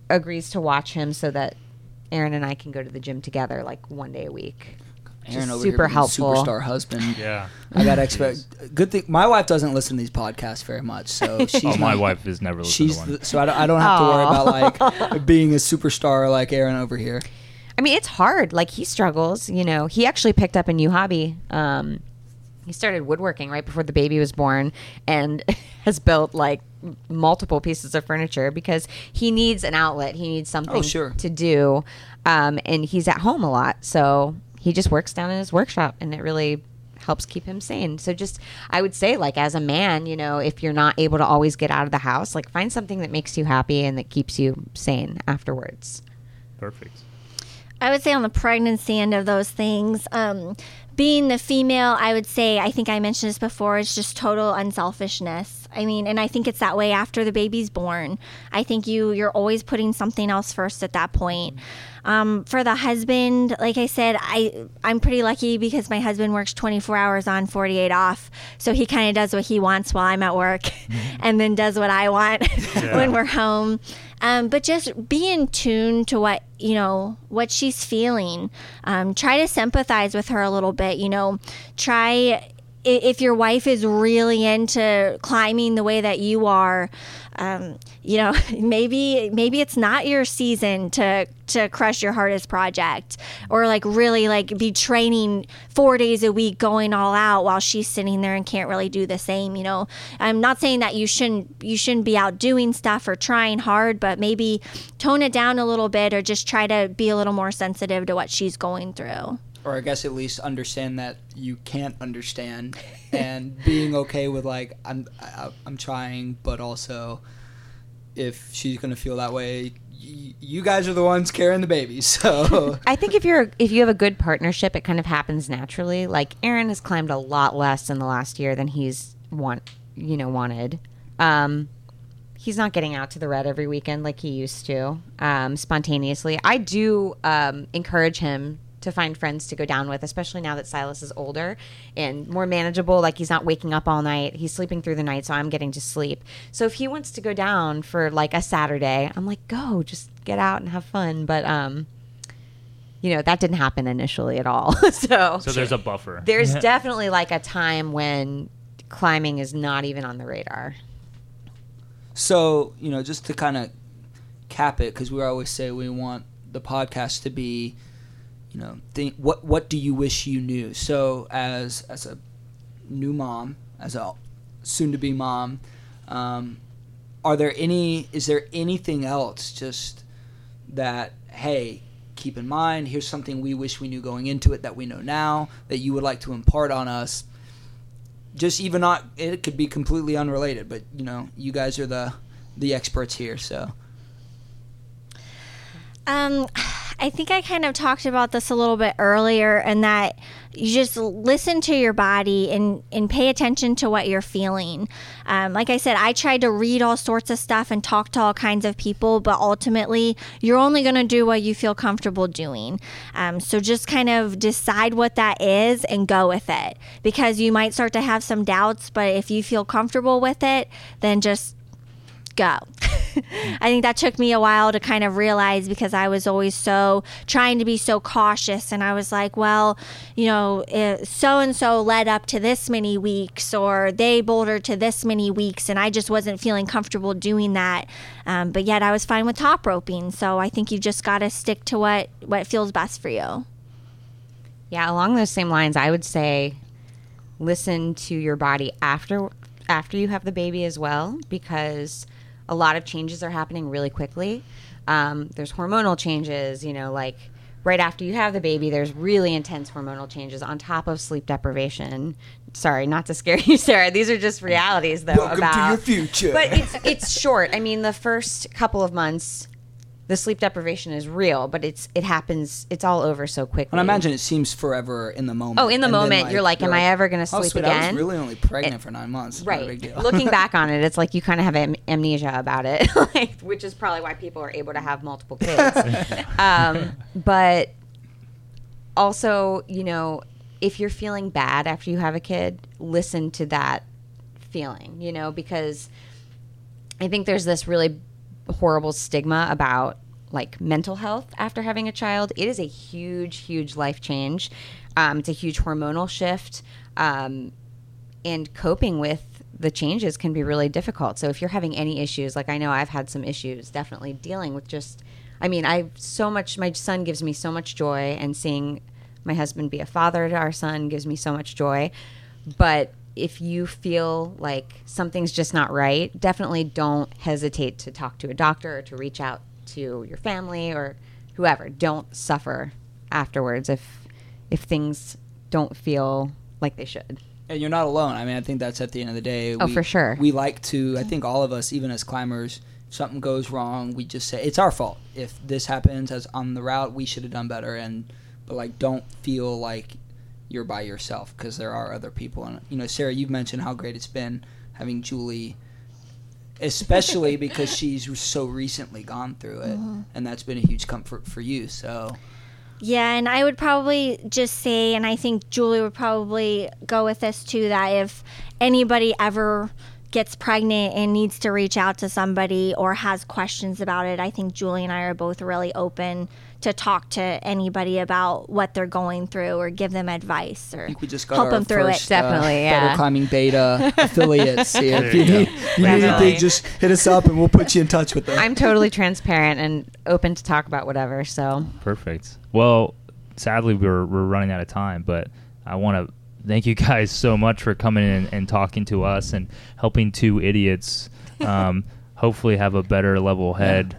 agrees to watch him so that Aaron and I can go to the gym together like one day a week.
Aaron
Just
over
super
here being
helpful.
superstar husband.
Yeah.
I got expect. Good thing my wife doesn't listen to these podcasts very much, so she's
Oh, my
not-
wife is never listened
She's
to one.
the, so I don't, I don't have to worry about like being a superstar like Aaron over here.
I mean, it's hard. Like he struggles, you know. He actually picked up a new hobby. Um, he started woodworking right before the baby was born, and has built like multiple pieces of furniture because he needs an outlet. He needs something
Oh, sure.
to do, um, and he's at home a lot, so he just works down in his workshop, and it really helps keep him sane. So just I would say like as a man, you know, if you're not able to always get out of the house, like find something that makes you happy and that keeps you sane afterwards.
Perfect.
I would say on the pregnancy end of those things, um, being the female, I would say, I think I mentioned this before, it's just total unselfishness. I mean, and I think it's that way after the baby's born. I think you you're always putting something else first at that point. Um, for the husband, like I said, I I'm pretty lucky because my husband works 24 hours on, 48 off, so he kind of does what he wants while I'm at work, and then does what I want when we're home. Um, but just be in tune to what you know what she's feeling. Um, try to sympathize with her a little bit. You know, try if your wife is really into climbing the way that you are. Um, you know, maybe maybe it's not your season to to crush your hardest project or like really like be training four days a week going all out while she's sitting there and can't really do the same you know i'm not saying that you shouldn't you shouldn't be out doing stuff or trying hard but maybe tone it down a little bit or just try to be a little more sensitive to what she's going through
or I guess at least understand that you can't understand, and being okay with like I'm I, I'm trying, but also if she's gonna feel that way, y- you guys are the ones carrying the baby, so
I think if you're if you have a good partnership, it kind of happens naturally. Like Aaron has climbed a lot less in the last year than he's want you know wanted. Um, he's not getting out to the red every weekend like he used to um, spontaneously. I do um, encourage him to find friends to go down with, especially now that Silas is older and more manageable. Like he's not waking up all night; he's sleeping through the night, so I'm getting to sleep. So if he wants to go down for like a Saturday, I'm like, go, just get out and have fun. But um, you know that didn't happen initially at all. so
So there's a buffer.
there's definitely like a time when climbing is not even on the radar.
So, you know, just to kind of cap it, because we always say we want the podcast to be, you know, think, what what do you wish you knew? So, as as a new mom, as a soon to be mom, um, are there any? Is there anything else just that hey? Keep in mind, here's something we wish we knew going into it that we know now that you would like to impart on us just even not it could be completely unrelated but you know you guys are the the experts here so
Um, I think I kind of talked about this a little bit earlier, and that you just listen to your body and, and pay attention to what you're feeling. Um, like I said, I tried to read all sorts of stuff and talk to all kinds of people, but ultimately, you're only going to do what you feel comfortable doing. Um, so just kind of decide what that is and go with it because you might start to have some doubts, but if you feel comfortable with it, then just go. I think that took me a while to kind of realize because I was always so trying to be so cautious. And I was like, well, you know, so and so led up to this many weeks or they bouldered to this many weeks. And I just wasn't feeling comfortable doing that. Um, but yet I was fine with top roping. So I think you just got to stick to what, what feels best for you.
Yeah, along those same lines, I would say listen to your body after after you have the baby as well because a lot of changes are happening really quickly. Um, there's hormonal changes, you know, like right after you have the baby, there's really intense hormonal changes on top of sleep deprivation. Sorry, not to scare you, Sarah. These are just realities, though.
Welcome to
about,
your future.
But it's it's short. I mean, the first couple of months, the sleep deprivation is real, but it's it happens. It's all over so quickly.
And I imagine it seems forever in the moment.
Oh, in the
And then,
moment, you're like, "Am I ever gonna
oh,
sleep
sweet, I
again?"
was really only pregnant for nine months. Not
right
big deal.
looking back on it it's like you kind of have am- amnesia about it like, which is probably why people are able to have multiple kids um, but also you know if you're feeling bad after you have a kid listen to that feeling you know because i think there's this really horrible stigma about like mental health after having a child it is a huge huge life change um, it's a huge hormonal shift um, and coping with the changes can be really difficult. So if you're having any issues, like I know I've had some issues definitely dealing with just I mean, I so much my son gives me so much joy and seeing my husband be a father to our son gives me so much joy. But if you feel like something's just not right, definitely don't hesitate to talk to a doctor or to reach out to your family or whoever. Don't suffer afterwards if if things don't feel like they should.
And you're not alone. I mean, I think that's at the end of the day.
Oh, for sure.
We like to. I think all of us, even as climbers, something goes wrong, we just say it's our fault. If this happens as on the route, we should have done better. And but like, don't feel like you're by yourself because there are other people. And you know, Sarah, you've mentioned how great it's been having Julie, especially because she's so recently gone through it, mm-hmm. and that's been a huge comfort for you. So
Yeah, and I would probably just say, and I think Julie would probably go with this too, that if anybody ever gets pregnant and needs to reach out to somebody or has questions about it, I think Julie and I are both really open to talk to anybody about what they're going through or give them advice or
we just got
help
our
them through
first,
it.
uh,
Definitely,
Better
yeah.
climbing beta affiliates. Yeah, if you
you
need, you need anything, just hit us up and we'll put you in touch with them.
I'm totally transparent and open to talk about whatever. So
Perfect. Well, sadly, we're, we're running out of time, but I want to thank you guys so much for coming in and talking to us and helping two idiots um, hopefully have a better level head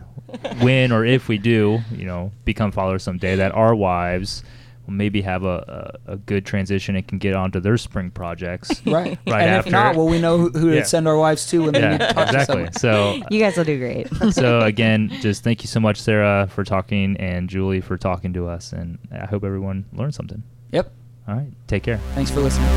when or if we do, you know, become fathers someday, that our wives will maybe have a, a, a good transition and can get onto their spring projects.
right.
Right
and
after.
if not, well, we know who, who
Yeah.
to send our wives to when they need to
yeah,
talk to
exactly.
someone.
So
you guys will do great.
so again, just thank you so much, Sarah, for talking, and Julie for talking to us, and I hope everyone learned something.
Yep.
All right, take care.
Thanks for listening.